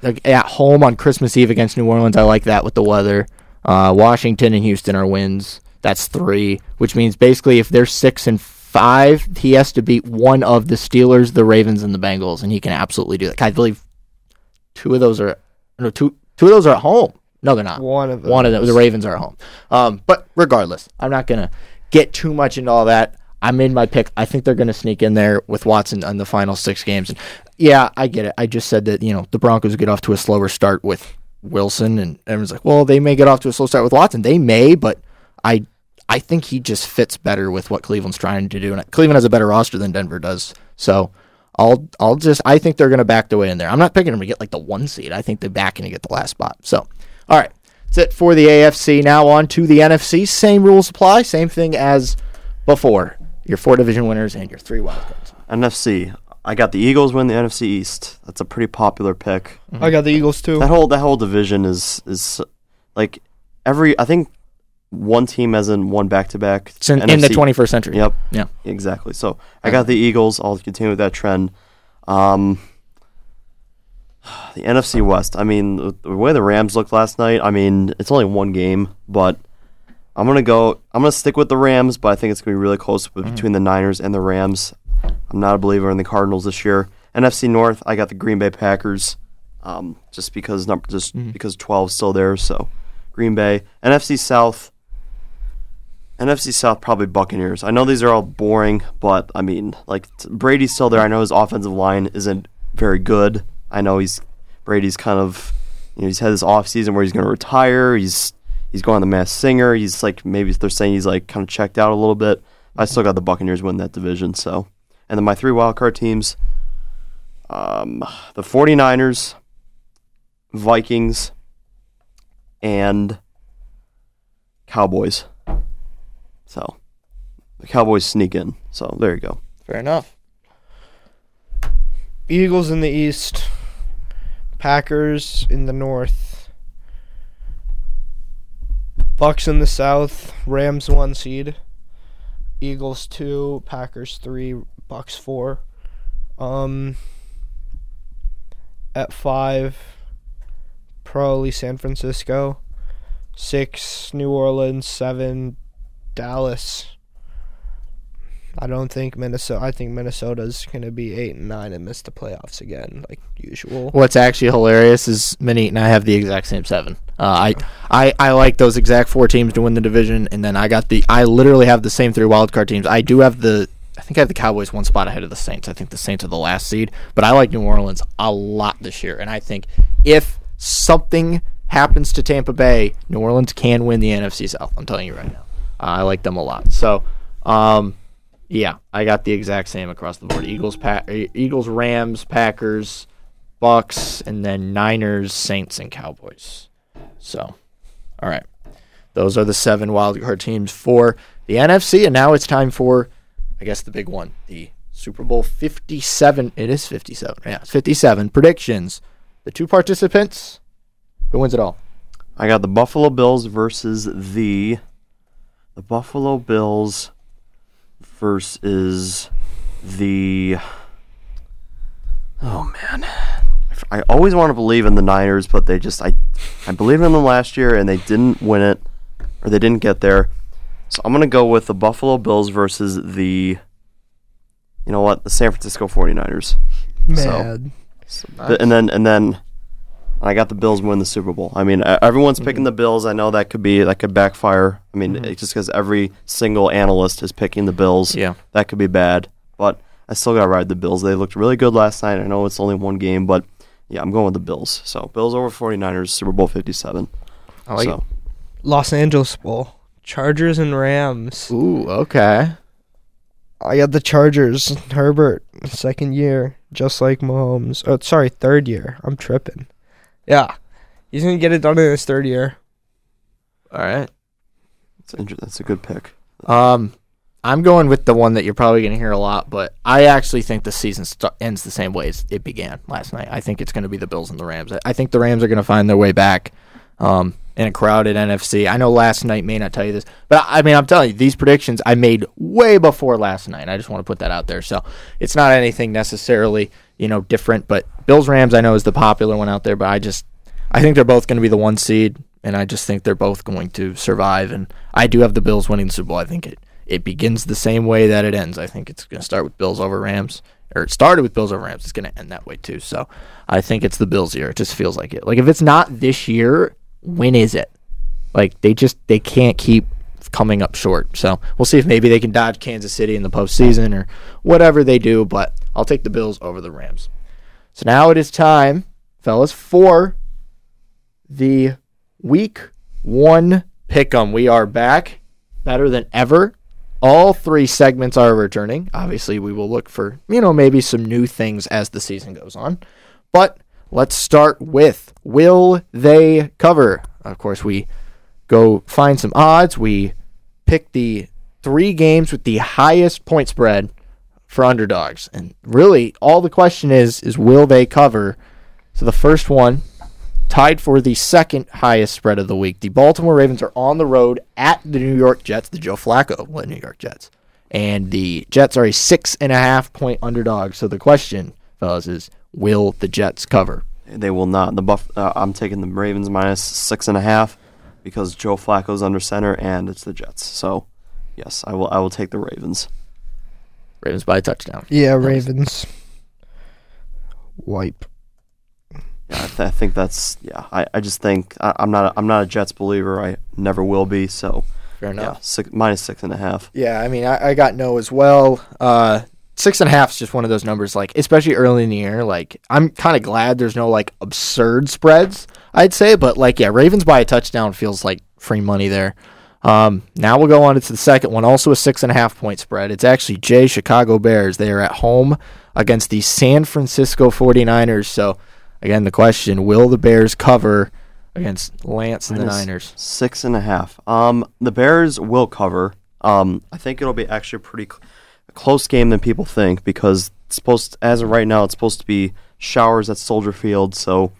like at home on Christmas Eve against New Orleans. I like that with the weather. Uh, Washington and Houston are wins. That's three, which means basically if they're six and five, he has to beat one of the Steelers, the Ravens, and the Bengals, and he can absolutely do that. I believe two of those are no two two of those are at home. No, they're not. One of them. One of them. The Ravens are at home. Um, but regardless, I'm not gonna get too much into all that. I made my pick. I think they're gonna sneak in there with Watson on the final six games. And yeah, I get it. I just said that you know the Broncos get off to a slower start with Wilson, and everyone's like, well, they may get off to a slow start with Watson. They may, but I I think he just fits better with what Cleveland's trying to do, and Cleveland has a better roster than Denver does. So. I'll I'll just I think they're gonna back the way in there. I'm not picking them to get like the one seed. I think they're backing to get the last spot. So all right. That's it for the AFC. Now on to the NFC. Same rules apply. Same thing as before. Your four division winners and your three wildcards. NFC. I got the Eagles win the NFC East. That's a pretty popular pick. I got the Eagles too. That whole that whole division is is like every I think one team has in one back to back. It's in, in the 21st century. Yep. Yeah. Exactly. So I got the Eagles. I'll continue with that trend. Um, [SIGHS] the NFC West. I mean, the- way the Rams looked last night. I mean, it's only one game, but I'm gonna go. I'm gonna stick with the Rams, but I think it's gonna be really close with- between the Niners and the Rams. I'm not a believer in the Cardinals this year. NFC North. I got the Green Bay Packers. Um, just because number just because 12 is still there. So Green Bay. NFC South. NFC South probably Buccaneers. I know these are all boring, but I mean, like Brady's still there. I know his offensive line isn't very good. I know he's Brady's kind of you know he's had this off season where he's going to retire. He's he's going on the Masked Singer. He's like maybe they're saying he's like kind of checked out a little bit. I still got the Buccaneers win that division. So, and then my three wildcard teams, um, the 49ers, Vikings, and Cowboys. So the Cowboys sneak in. So there you go. Fair enough. Eagles in the East, Packers in the North, Bucks in the South, Rams one seed, Eagles two, Packers three, Bucks four. Um, at five, probably San Francisco. Six, New Orleans. Seven, Dallas. I don't think Minnesota. I think Minnesota's gonna be eight and nine and miss the playoffs again, like usual. What's actually hilarious is Minnie and I have the exact same seven. Uh, I, I I like those exact four teams to win the division, and then I got the I literally have the same three wildcard teams. I do have the I think I have the Cowboys one spot ahead of the Saints. I think the Saints are the last seed, but I like New Orleans a lot this year, and I think if something happens to Tampa Bay, New Orleans can win the NFC South. I'm telling you right now, uh, I like them a lot. So, um, Yeah, I got the exact same across the board. Eagles, pa- Eagles, Rams, Packers, Bucks, and then Niners, Saints, and Cowboys. So, all right, those are the seven wildcard teams for the NFC, and now it's time for, I guess, the big one, the Super Bowl Fifty-seven. It is fifty-seven. Yeah, fifty-seven predictions. The two participants. Who wins it all? I got the Buffalo Bills versus the the Buffalo Bills versus the Oh man. I always want to believe in the Niners, but they just I I believe in them last year and they didn't win it or they didn't get there. So I'm going to go with the Buffalo Bills versus the you know what? The San Francisco 49ers. Mad. So, and then and then I got the Bills win the Super Bowl. I mean, everyone's picking the Bills. I know that could be that could backfire. I mean, Mm-hmm. it's just because every single analyst is picking the Bills. Yeah. that could be bad. But I still got to ride the Bills. They looked really good last night. I know it's only one game, but yeah, I'm going with the Bills. So Bills over 49ers, Super Bowl 57. I like so Los Angeles Bowl. Chargers and Rams. Ooh, okay. I got the Chargers. Herbert, second year, just like Mahomes. Oh, sorry, third year. I'm tripping. Yeah, he's gonna get it done in his third year. All right. it's inter- that's a good pick. Um, I'm going with the one that you're probably going to hear a lot, but I actually think the season st- ends the same way as it began last night. I think it's going to be the Bills and the Rams. I, I think the Rams are going to find their way back um, in a crowded NFC. I know last night may not tell you this, but I, I mean, I'm telling you, these predictions I made way before last night. I just want to put that out there. So it's not anything necessarily, you know, different, but Bills Rams I know is the popular one out there, but I just I think they're both going to be the one seed, and I just think they're both going to survive. And I do have the Bills winning the Super Bowl. I think it it begins the same way that it ends. I think it's going to start with Bills over Rams, or it started with Bills over Rams. It's going to end that way too. So I think it's the Bills year. It just feels like it. Like if it's not this year, when is it? Like they just they can't keep coming up short. So we'll see if maybe they can dodge Kansas City in the postseason or whatever they do. But I'll take the Bills over the Rams. So now it is time, fellas, for the week one pick'em. We are back better than ever. All three segments are returning. Obviously, we will look for, you know, maybe some new things as the season goes on. But let's start with will they cover? Of course, we go find some odds. We pick the three games with the highest point spread for underdogs. And really, all the question is is will they cover? So the first one tied for the second highest spread of the week. The Baltimore Ravens are on the road at the New York Jets, the Joe Flacco New York Jets. And the Jets are a six and a half point underdog. So the question, fellas, is will the Jets cover? They will not. The buff. Uh, I'm taking the Ravens minus six and a half because Joe Flacco's under center and it's the Jets. So yes, I will. I will take the Ravens. Ravens by a touchdown. Yeah, Nice. Ravens. Wipe. Yeah, I, th- I think that's yeah. I, I just think I, I'm not a, I'm not a Jets believer. I never will be. So Fair enough. yeah, six, minus six and a half. Yeah, I mean, I, I got no as well. Uh, six and a half is just one of those numbers, like especially early in the year. Like, I'm kind of glad there's no like absurd spreads. I'd say, but like, yeah, Ravens by a touchdown feels like free money there. Um, now we'll go on to the second one, also a six and a half point spread. It's actually Jay Chicago Bears. They are at home against the San Francisco 49ers. So, again, the question will the Bears cover against Lance and the Niners? Six and a half. Um, the Bears will cover. Um, I think it'll be actually a pretty cl- close game than people think because it's supposed as of right now it's supposed to be showers at Soldier Field. So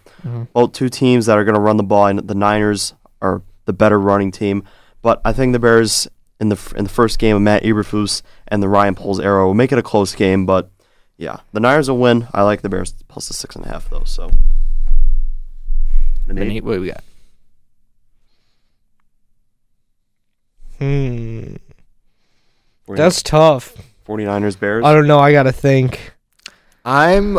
both two teams that are going to run the ball, and the Niners are the better running team. But I think the Bears in the in the first game of Matt Eberflus and the Ryan Poles era will make it a close game. But yeah, the Niners will win. I like the Bears plus the six and a half though. So. And eight- Nate, what do we got? Hmm. 49 That's tough. 49ers Bears. I don't know. I gotta think. I'm.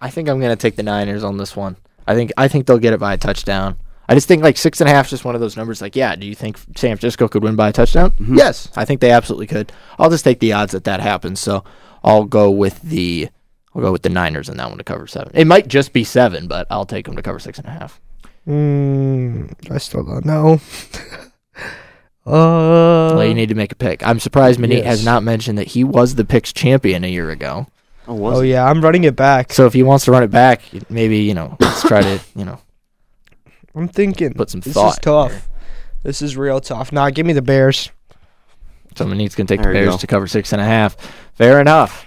I think I'm gonna take the Niners on this one. I think I think they'll get it by a touchdown. I just think like six and a half is just one of those numbers. Like, yeah, do you think San Francisco could win by a touchdown? Yes, I think they absolutely could. I'll just take the odds that that happens. So I'll go with the I'll go with the Niners in that one to cover seven. It might just be seven, but I'll take them to cover six and a half. Hmm. I still don't know. Uh, [LAUGHS] Well, you need to make a pick. I'm surprised Manit has not mentioned that he was the picks champion a year ago. Oh, was oh yeah, I'm running it back. So if he wants to run it back, maybe you know, let's try to you know I'm thinking. put some this thought. is tough. This is real tough. Nah, give me the Bears. So needs gonna take There the Bears to cover six and a half. Fair enough.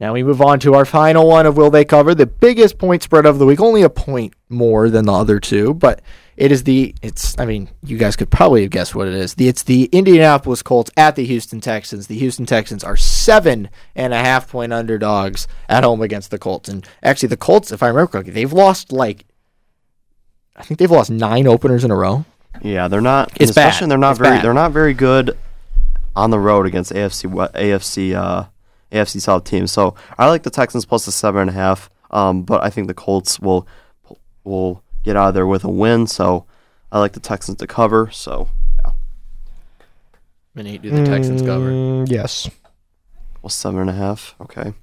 Now we move on to our final one of will they cover the biggest point spread of the week, only a point more than the other two, but it is the it's I mean you guys could probably have guessed what it is. The it's the Indianapolis Colts at the Houston Texans. The Houston Texans are seven and a half point underdogs at home against the Colts, and actually the Colts, if I remember correctly, they've lost like I think they've lost nine openers in a row. Yeah, they're not. It's especially bad. they're not It's very. bad. They're not very good on the road against AFC we- AFC uh, AFC South teams. So I like the Texans plus the seven and a half. Um, but I think the Colts will will get out of there with a win. So I like the Texans to cover. So yeah, Manit, do the Texans cover? Mm, Yes. well seven and a half. Okay,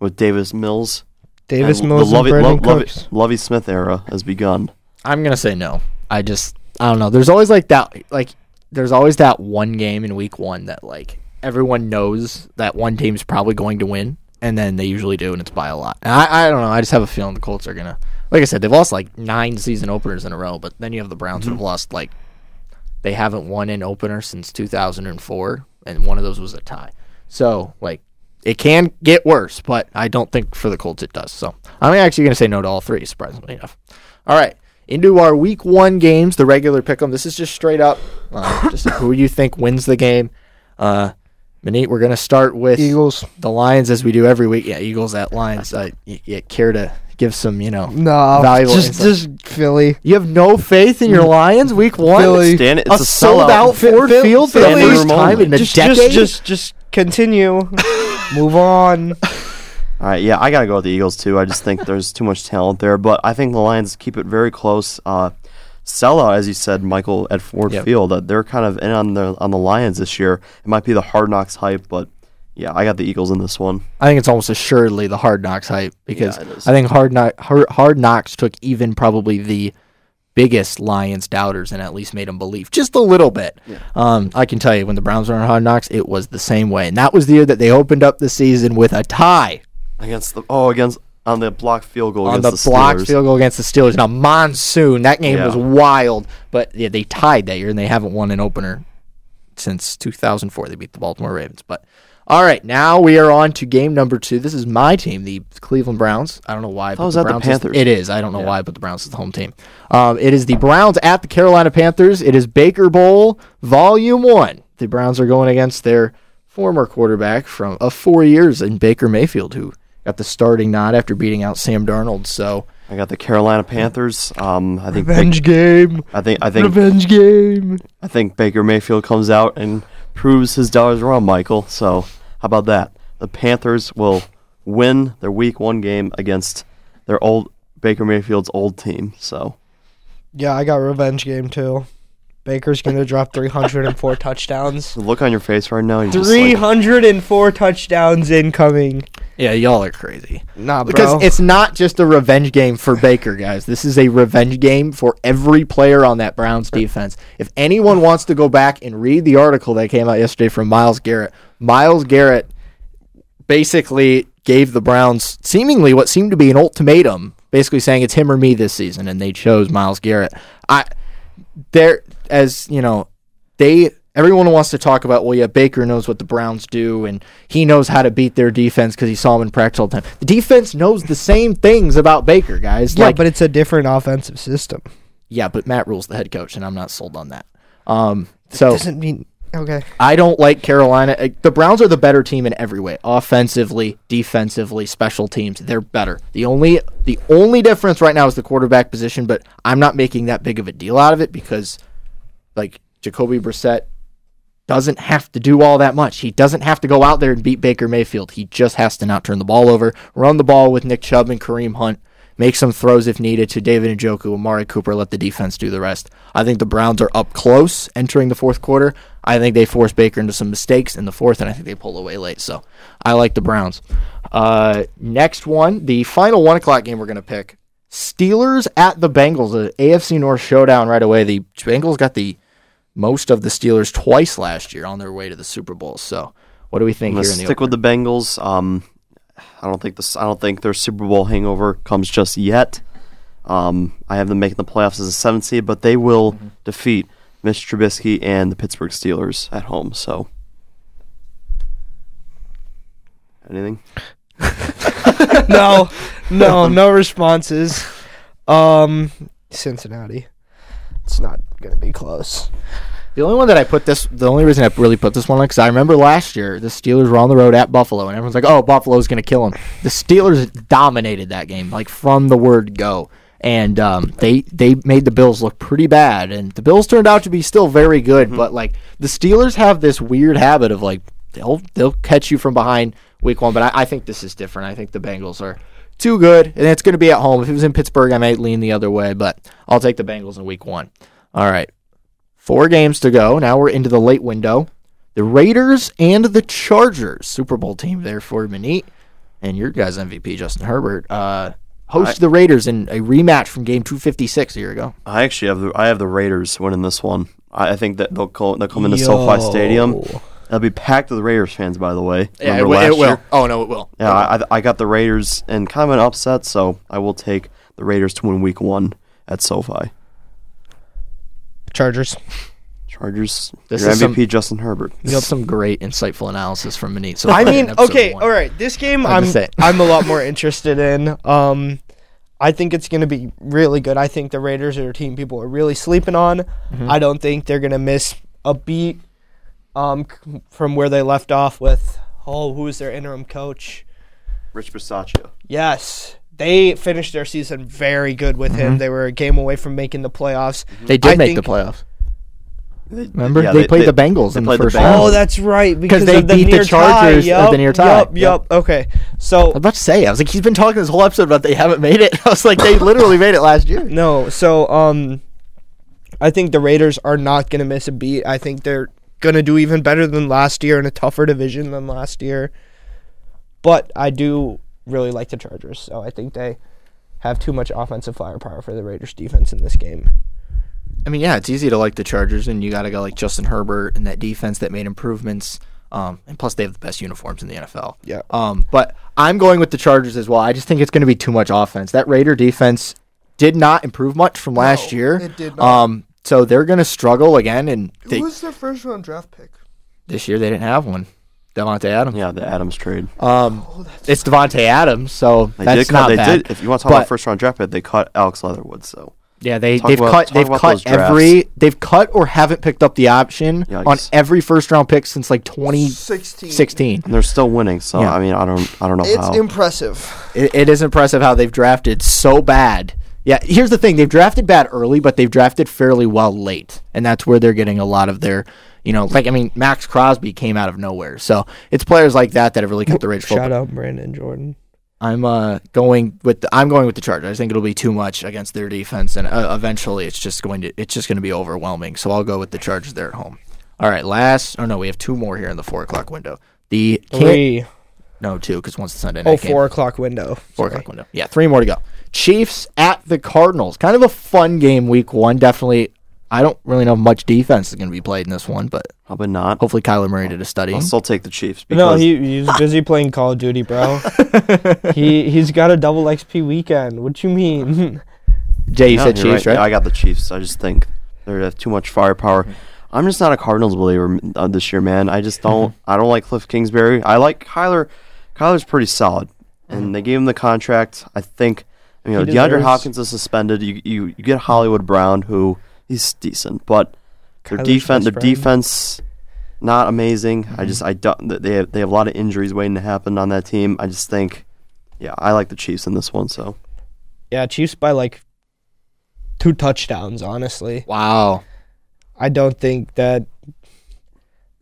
with Davis Mills. Davis and Mills the and Lovie, Lo- Lovie, Lovie Smith era has begun. I'm gonna say no. I just I don't know. There's always like that like there's always that one game in week one that like everyone knows that one team's probably going to win, and then they usually do, and it's by a lot. And I I don't know. I just have a feeling the Colts are gonna like I said they've lost like nine season openers in a row, but then you have the Browns who have mm-hmm. lost like they haven't won an opener since 2004, and one of those was a tie. So like. It can get worse, but I don't think for the Colts it does. So I'm actually going to say no to all three, surprisingly enough. All right, into our week one games, the regular pick 'em. This is just straight up, uh, [LAUGHS] just who you think wins the game. Uh, Manit, we're gonna start with Eagles. the Lions as we do every week. Yeah, Eagles at Lions. Uh, you, you care to give some, you know? No, Valuable just insight. just Philly. You have no faith in your Lions week one. Philly. Stan, it's a, a, sold sellout. out Ford Phil- Field for the first time in a Just, decade. just just just continue. [LAUGHS] Move on. [LAUGHS] All right, yeah, I gotta go with the Eagles too. I just think there's too much talent there, but I think the Lions keep it very close. Uh, sellout, as you said, Michael at Ford Yep. Field. Uh, they're kind of in on the on the Lions this year. It might be the Hard Knocks hype, but yeah, I got the Eagles in this one. I think it's almost assuredly the Hard Knocks hype because Yeah. I think Hard, Knock, Hard Hard Knocks took even probably the biggest Lions doubters and at least made them believe just a little bit. Um, I can tell you when the Browns were on Hard Knocks, it was the same way, and that was the year that they opened up the season with a tie Against the oh against on the blocked field goal on the, against the, blocked Steelers. field goal against the Steelers. Now monsoon, that game Yeah. was wild, but yeah, they tied that year and they haven't won an opener since 2004. They beat the Baltimore Ravens. But all right, now we are on to game number two. This is my team, the Cleveland Browns. I don't know why, but was the that the Browns is- Panthers? it is. I don't know Yeah. why, but the Browns is the home team. Um, it is the Browns at the Carolina Panthers. It is Baker Bowl Volume One. The Browns are going against their former quarterback from of four years in Baker Mayfield, who got the starting nod after beating out Sam Darnold. So I got the Carolina Panthers. Um, I think Revenge game. I think I think Revenge game. I think Baker Mayfield comes out and proves his dollars wrong, Michael. So how about that? The Panthers will win their Week One game against their old Baker Mayfield's old team. So Yeah, I got revenge game too. Baker's gonna drop 304 touchdowns. the look on your face right now, you're just like, 304 touchdowns incoming. Yeah, y'all are crazy. Nah, bro. Because it's not just a revenge game for Baker, guys. This is a revenge game for every player on that Browns defense. If anyone wants to go back and read the article that came out yesterday from Myles Garrett, Myles Garrett basically gave the Browns seemingly what seemed to be an ultimatum, basically saying it's him or me this season, and they chose Myles Garrett. I there as you know, they everyone wants to talk about well yeah Baker knows what the Browns do and he knows how to beat their defense because he saw them in practice all the time. The defense knows the same things about Baker, guys. yeah, like but it's a different offensive system. yeah, but Matt Rhule's the head coach, and I'm not sold on that. Um, so Doesn't mean okay. I don't like Carolina. The Browns are the better team in every way. Offensively, defensively, special teams, they're better. The only the only difference right now is the quarterback position, but I'm not making that big of a deal out of it because like Jacoby Brissett doesn't have to do all that much. He doesn't have to go out there and beat Baker Mayfield. He just has to not turn the ball over, run the ball with Nick Chubb and Kareem Hunt, make some throws if needed to David Njoku, Amari Cooper, let the defense do the rest. I think the Browns are up close entering the fourth quarter. I think they force Baker into some mistakes in the fourth, and I think they pull away late. So I like the Browns. Uh, next one, the final one o'clock game we're going to pick. Steelers at the Bengals, the AFC North showdown right away. The Bengals got the most of the Steelers twice last year on their way to the Super Bowl. So, what do we think I'm here gonna in the stick with the Bengals. Um, I don't think this. I don't think their Super Bowl hangover comes just yet. Um, I have them making the playoffs as a seventh seed, but they will Mm-hmm. defeat Mitch Trubisky and the Pittsburgh Steelers at home. So, anything? [LAUGHS] no, [LAUGHS] no, no responses. Um, Cincinnati. It's not gonna be close. The only one that I put this, the only reason I really put this one on, because I remember last year the Steelers were on the road at Buffalo, and everyone's like, "Oh, Buffalo's going to kill them." The Steelers dominated that game, like from the word go, and um, they they made the Bills look pretty bad, and the Bills turned out to be still very good. But like the Steelers have this weird habit of like they'll they'll catch you from behind week one, but I, I think this is different. I think the Bengals are too good, and it's going to be at home. If it was in Pittsburgh, I might lean the other way, but I'll take the Bengals in week one. All right. Four games to go. Now we're into the late window. The Raiders and the Chargers, Super Bowl team there for Manit, and your guys' MVP Justin Herbert, uh, host I- the Raiders in a rematch from Game 256 a year ago. I actually have the I have the Raiders winning this one. I, I think that they'll call, they'll come into SoFi Stadium. Yo. It'll be packed with the Raiders fans, by the way. Yeah, Remember it, will- last it will. year? Oh no, it will. Yeah, I, I got the Raiders and kind of an upset, so I will take the Raiders to win Week One at SoFi. Chargers. Chargers. This your is MVP some- Justin Herbert. You have some great insightful analysis from Manit. So [LAUGHS] I mean, okay, one. all right. This game, I'm I'm. [LAUGHS] I'm a lot more interested in. Um, I think it's going to be really good. I think the Raiders are a team people are really sleeping on. Mm-hmm. I don't think they're going to miss a beat um, from where they left off with. Oh, who is their interim coach? Rich Bisaccia. Yes, they finished their season very good with Mm-hmm. him. They were a game away from making the playoffs. They did I make the playoffs. They, Remember, yeah, they, played the Bengals in the played the first Bengals. round. Oh, that's right because they of the beat the Chargers tie. at the near tie. Yup, yup. Okay, so I was about to say, I was like, he's been talking this whole episode about they haven't made it. [LAUGHS] I was like, they literally made it last year. No, so um, I think the Raiders are not going to miss a beat. I think they're going to do even better than last year in a tougher division than last year. But I do really like the Chargers, so I think they have too much offensive firepower for the Raiders defense in this game. I mean, yeah, it's easy to like the Chargers, and you got to go like Justin Herbert and that defense that made improvements. Um, and plus, they have the best uniforms in the NFL. Yeah. Um, but I'm going with the Chargers as well. I just think it's going to be too much offense. That Raider defense did not improve much from last year. it did not. Um, so they're going to struggle again. And they, was their first round draft pick? this year they didn't have one. Davante Adams. Yeah, the Adams trade. Um, it's Davante Adams, so They that's did cut. not They bad. did. If you want to talk about first round draft pick, they cut Alex Leatherwood. So Yeah, they Talk they've about- cut they've cut every they've cut or haven't picked up the option on every first round pick since like 2016. 16. and they're still winning. So Yeah. I mean, I don't. I don't know It's how. impressive. It, it is impressive how they've drafted so bad. Yeah, here's the thing: they've drafted bad early, but they've drafted fairly well late, and that's where they're getting a lot of their, you know, like I mean, Maxx Crosby came out of nowhere, so it's players like that that have really kept the Raiders Shout out Brandon Jordan. I'm uh going with the, I'm going with the Chargers. I think it'll be too much against their defense, and uh, eventually it's just going to it's just going to be overwhelming. So I'll go with the Chargers there at home. All right, last. Oh no, we have two more here in the four o'clock window. The Three. no two because once the Sunday Oh, night game. four o'clock window. Four Sorry. o'clock window. Yeah, three more to go. Chiefs at the Cardinals. Kind of a fun game, week one. Definitely. I don't really know if much defense is going to be played in this one, but Probably not. hopefully Kyler Murray did a study. I'll still take the Chiefs. No, he he's busy playing Call of Duty, bro. [LAUGHS] he he's got a double XP weekend. What you mean? Jay, you Yeah, said Chiefs, right? Yeah, I got the Chiefs. I just think they have too much firepower. I'm just not a Cardinals believer uh, this year, man. I just don't. [LAUGHS] I don't like Cliff Kingsbury. I like Kyler. Kyler's pretty solid, and they gave him the contract. I think you know He DeAndre Hopkins is suspended. You you you get Hollywood Brown, who he's decent, but their Kyler's defense, their defense, not amazing. I mm-hmm. just I don't. They have, they have a lot of injuries waiting to happen on that team. I just think, yeah, I like the Chiefs in this one. So yeah, Chiefs by like two touchdowns. Honestly, Wow. I don't think that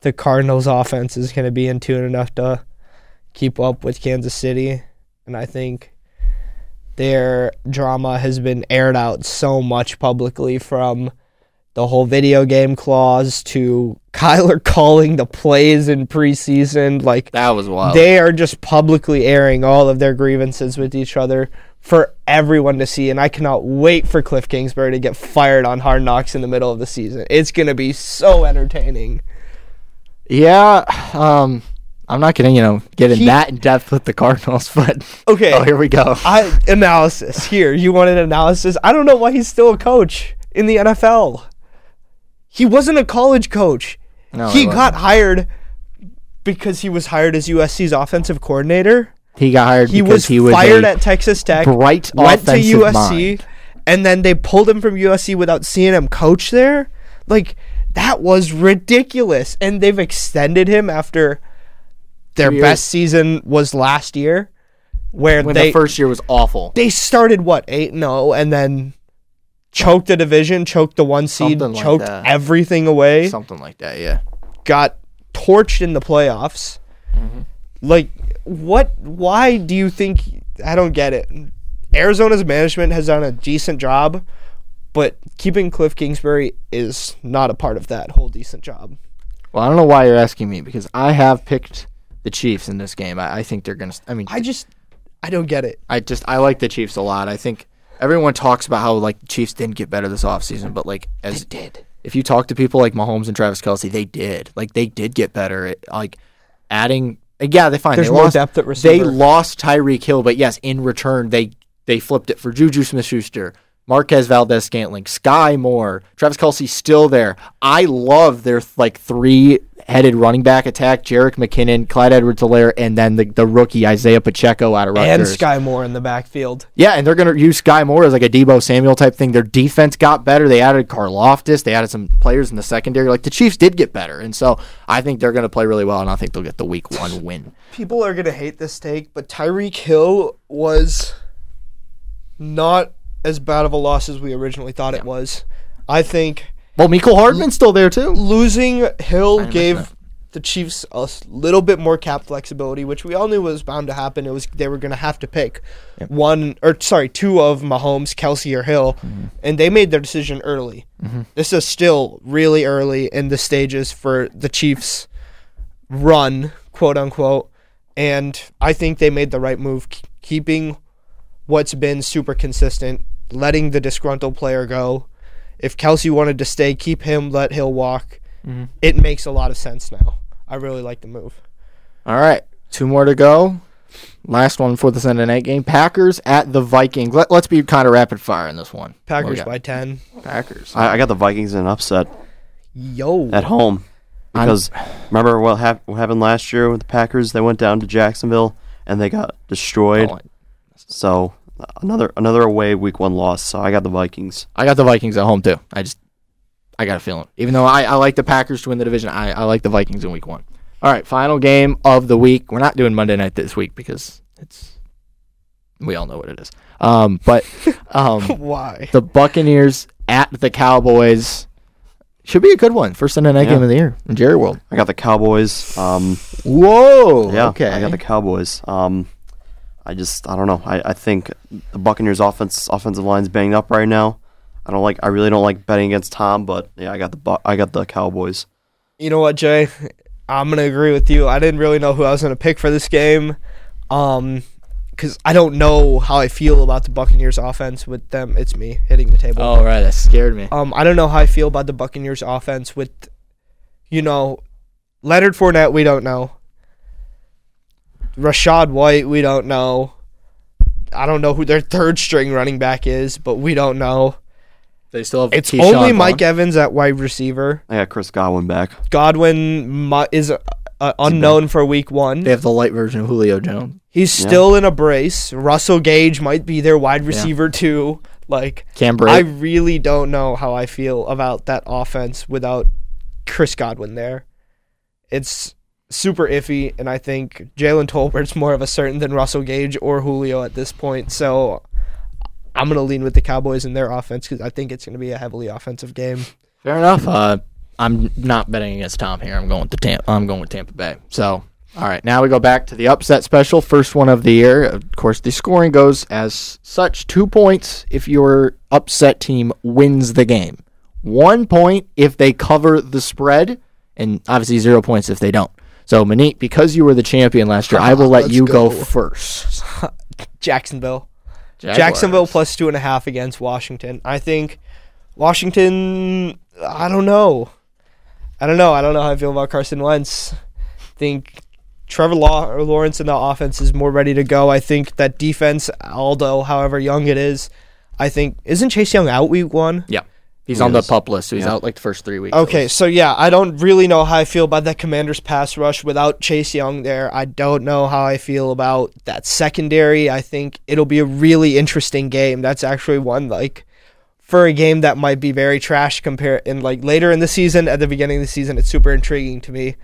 the Cardinals' offense is going to be in tune enough to keep up with Kansas City, and I think their drama has been aired out so much publicly from the whole video game clause to [LAUGHS] Kyler calling the plays in preseason. Like That was wild. they are just publicly airing all of their grievances with each other for everyone to see. And I cannot wait for Cliff Kingsbury to get fired on Hard Knocks in the middle of the season. It's going to be so entertaining. yeah, um, I'm not gonna you know get in He- that in depth with the Cardinals, [LAUGHS] but Okay. oh here we go. I [LAUGHS] analysis here. You want an analysis? I don't know why he's still a coach in the NFL. He wasn't a college coach. No, he got hired because he was hired as USC's offensive coordinator. He got hired He because was, he was fired at Texas Tech. bright went to USC, mind. and then they pulled him from USC without seeing him coach there. Like that was ridiculous. And they've extended him after their Three best season was last year, where when they the first year was awful. they started what eight and zero, and then choked the division, choked the one seed, Something like choked that. everything away, Something like that, yeah. got torched in the playoffs. Mm-hmm. Like, what? Why do you think? I don't get it. Arizona's management has done a decent job, but keeping Cliff Kingsbury is not a part of that whole decent job. Well, I don't know why you're asking me because I have picked the Chiefs in this game. I, I think they're gonna. I mean, I just, I don't get it. I just I like the Chiefs a lot. I think everyone talks about how like the Chiefs didn't get better this offseason, but like as did. if you talk to people like Mahomes and Travis Kelce, they did. Like they did get better. It, like adding, yeah, they fine. There's they more lost, depth at They lost Tyreek Hill, but yes, in return they they flipped it for Juju Smith-Schuster, Marquez Valdes-Scantling, Skyy Moore, Travis Kelce still there. I love their like three headed running back attack: Jerick McKinnon, Clyde Edwards-Helaire, and then the the rookie Isaiah Pacheco out of Rutgers. And Skyy Moore in the backfield. Yeah, and they're going to use Skyy Moore as like a Deebo Samuel type thing. Their defense got better. They added Karlaftis. They added some players in the secondary. Like the Chiefs did get better, and so I think they're going to play really well, and I think they'll get the Week One win. people are gonna hate this take, but Tyreek Hill was not as bad of a loss as we originally thought it was. I think Well, Mecole Hardman's still there too. losing Hill mention gave the Chiefs a s- little bit more cap flexibility, which we all knew was bound to happen. It was they were gonna have to pick one or sorry, two of Mahomes, Kelce, or Hill, Mm-hmm. and they made their decision early. This is still really early in the stages for the Chiefs' run, quote unquote, and I think they made the right move, k- keeping what's been super consistent, letting the disgruntled player go. If Kelce wanted to stay, keep him, let Hill walk. Mm-hmm. It makes a lot of sense now. I really like the move. All right, two more to go. Last one for the Sunday night game: Packers at the Vikings. Let, let's be kind of rapid fire in this one. Packers by 10. Packers. I, I got the Vikings in an upset Yo. at home I'm- because remember what, hap- what happened last year with the Packers? They went down to Jacksonville and they got destroyed. Oh, So another another away week one loss. So I got the Vikings. I got the Vikings at home too. I just I got a feeling. Even though I, I like the Packers to win the division, I, I like the Vikings in week one. All right, final game of the week. We're not doing Monday night this week because it's we all know what it is. Um, but [LAUGHS] um, Why? the Buccaneers at the Cowboys should be a good one. First Sunday night Yeah. game of the year in Jerry World. I got the Cowboys. Um, Whoa. yeah, Okay. I got the Cowboys. Um, I just I don't know. I, I think the Buccaneers offense offensive line's banged up right now. I don't like. I really don't like betting against Tom, but yeah, I got the I got the Cowboys. You know what, Jay? I'm going to agree with you. I didn't really know who I was going to pick for this game. Um, because I don't know how I feel about the Buccaneers offense with them. It's me hitting the table. oh right, that scared me. Um, I don't know how I feel about the Buccaneers offense with, you know, Leonard Fournette. We don't know. Rachaad White. We don't know. I don't know who their third string running back is, but we don't know. They still have It's Ke'Shawn only Vaughn. Mike Evans at wide receiver. I got Chris Godwin back. Godwin mu- is uh, uh, unknown for week one. They have the light version of Julio Jones. He's Yeah. still in a brace. Russell Gage might be their wide receiver too. Like Cam I Brate. really don't know how I feel about that offense without Chris Godwin there. It's super iffy, and I think Jalen Tolbert's more of a certain than Russell Gage or Julio at this point. So I'm gonna lean with the Cowboys in their offense because I think it's gonna be a heavily offensive game. Fair enough. Uh, I'm not betting against Tom here. I'm going with the Tampa. I'm going with Tampa Bay. So, all right, now we go back to the upset special, first one of the year. Of course, the scoring goes as such: two points if your upset team wins the game, one point if they cover the spread, and obviously zero points if they don't. So, Manique, because you were the champion last year, I will [LAUGHS] let Let's you go, go. first. [LAUGHS] Jacksonville. Jaguars. Jacksonville plus two and a half against Washington. I think Washington. I don't know. I don't know. I don't know how I feel about Carson Wentz. I think Trevor Law- or Lawrence in the offense is more ready to go. I think that defense, although however young it is, I think isn't Chase Young out week one? Yeah. He's on the is. pup list, so he's Yeah. out like the first three weeks. Okay, so yeah, I don't really know how I feel about that Commanders pass rush without Chase Young there. I don't know how I feel about that secondary. I think it'll be a really interesting game. That's actually one like for a game that might be very trash compare in like later in the season at the beginning of the season it's super intriguing to me.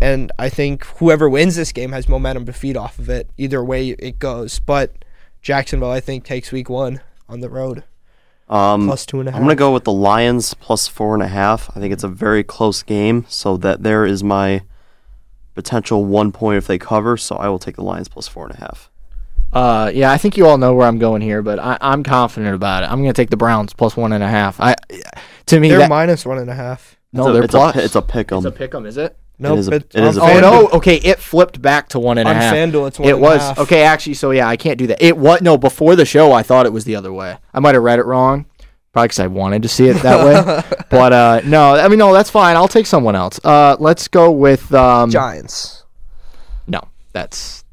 And I think whoever wins this game has momentum to feed off of it. Either way it goes. But Jacksonville I think takes week 1 on the road. Um, Plus two and a I'm gonna go with the Lions plus four and a half. I think it's a very close game, so that there is my potential one point if they cover. So I will take the Lions plus four and a half. Uh, yeah, I think you all know where I'm going here, but I, I'm confident about it. I'm going to take the Browns plus one and a half. I, to me, They're that, minus one and a half. no, it's a, they're it's plus. A, pi- it's a pick 'em. It's a pick 'em, is it? No, is a- but it is a Oh. FanDuel- no! Okay, it flipped back to one and a On half. FanDuel, it's one it and a was half. okay. Actually, so yeah, I can't do that. It was no before the show. I thought it was the other way. I might have read it wrong, probably because I wanted to see it that way. [LAUGHS] but uh, no, I mean no, that's fine. I'll take someone else. Uh, let's go with um, Giants. no. That's.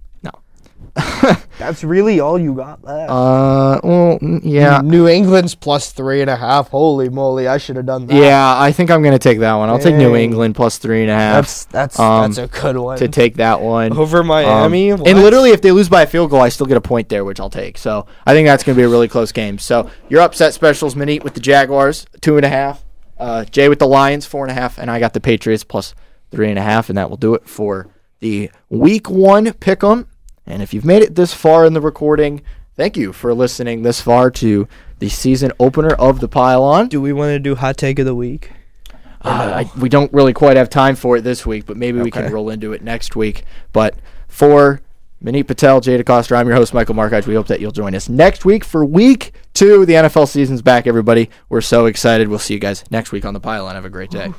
[LAUGHS] That's really all you got left. Uh, well, yeah, New England's plus three and a half. Holy moly! I should have done that. yeah. I think I'm gonna take that one. I'll take New Dang. England plus three and a half that's that's Um, that's a good one. to take that one. Over Miami, Um, What? and literally, if they lose by a field goal, I still get a point there, which I'll take. So I think that's going to be a really close game. So your upset specials, Manit with the Jaguars, two and a half. Uh, Jay with the Lions, four and a half, and I got the Patriots plus three and a half, and that will do it for the Week One pick 'em. And if you've made it this far in the recording, thank you for listening this far to the season opener of the Pylon. do we want to do hot take of the week? Uh, I, we don't really quite have time for it this week, but maybe we can roll into it next week. But for Manit Patel, Jay DeCoster, I'm your host, Michael Markoch. We hope that you'll join us next week for week two. The NFL season's back, everybody. We're so excited. We'll see you guys next week on the pylon. Have a great day.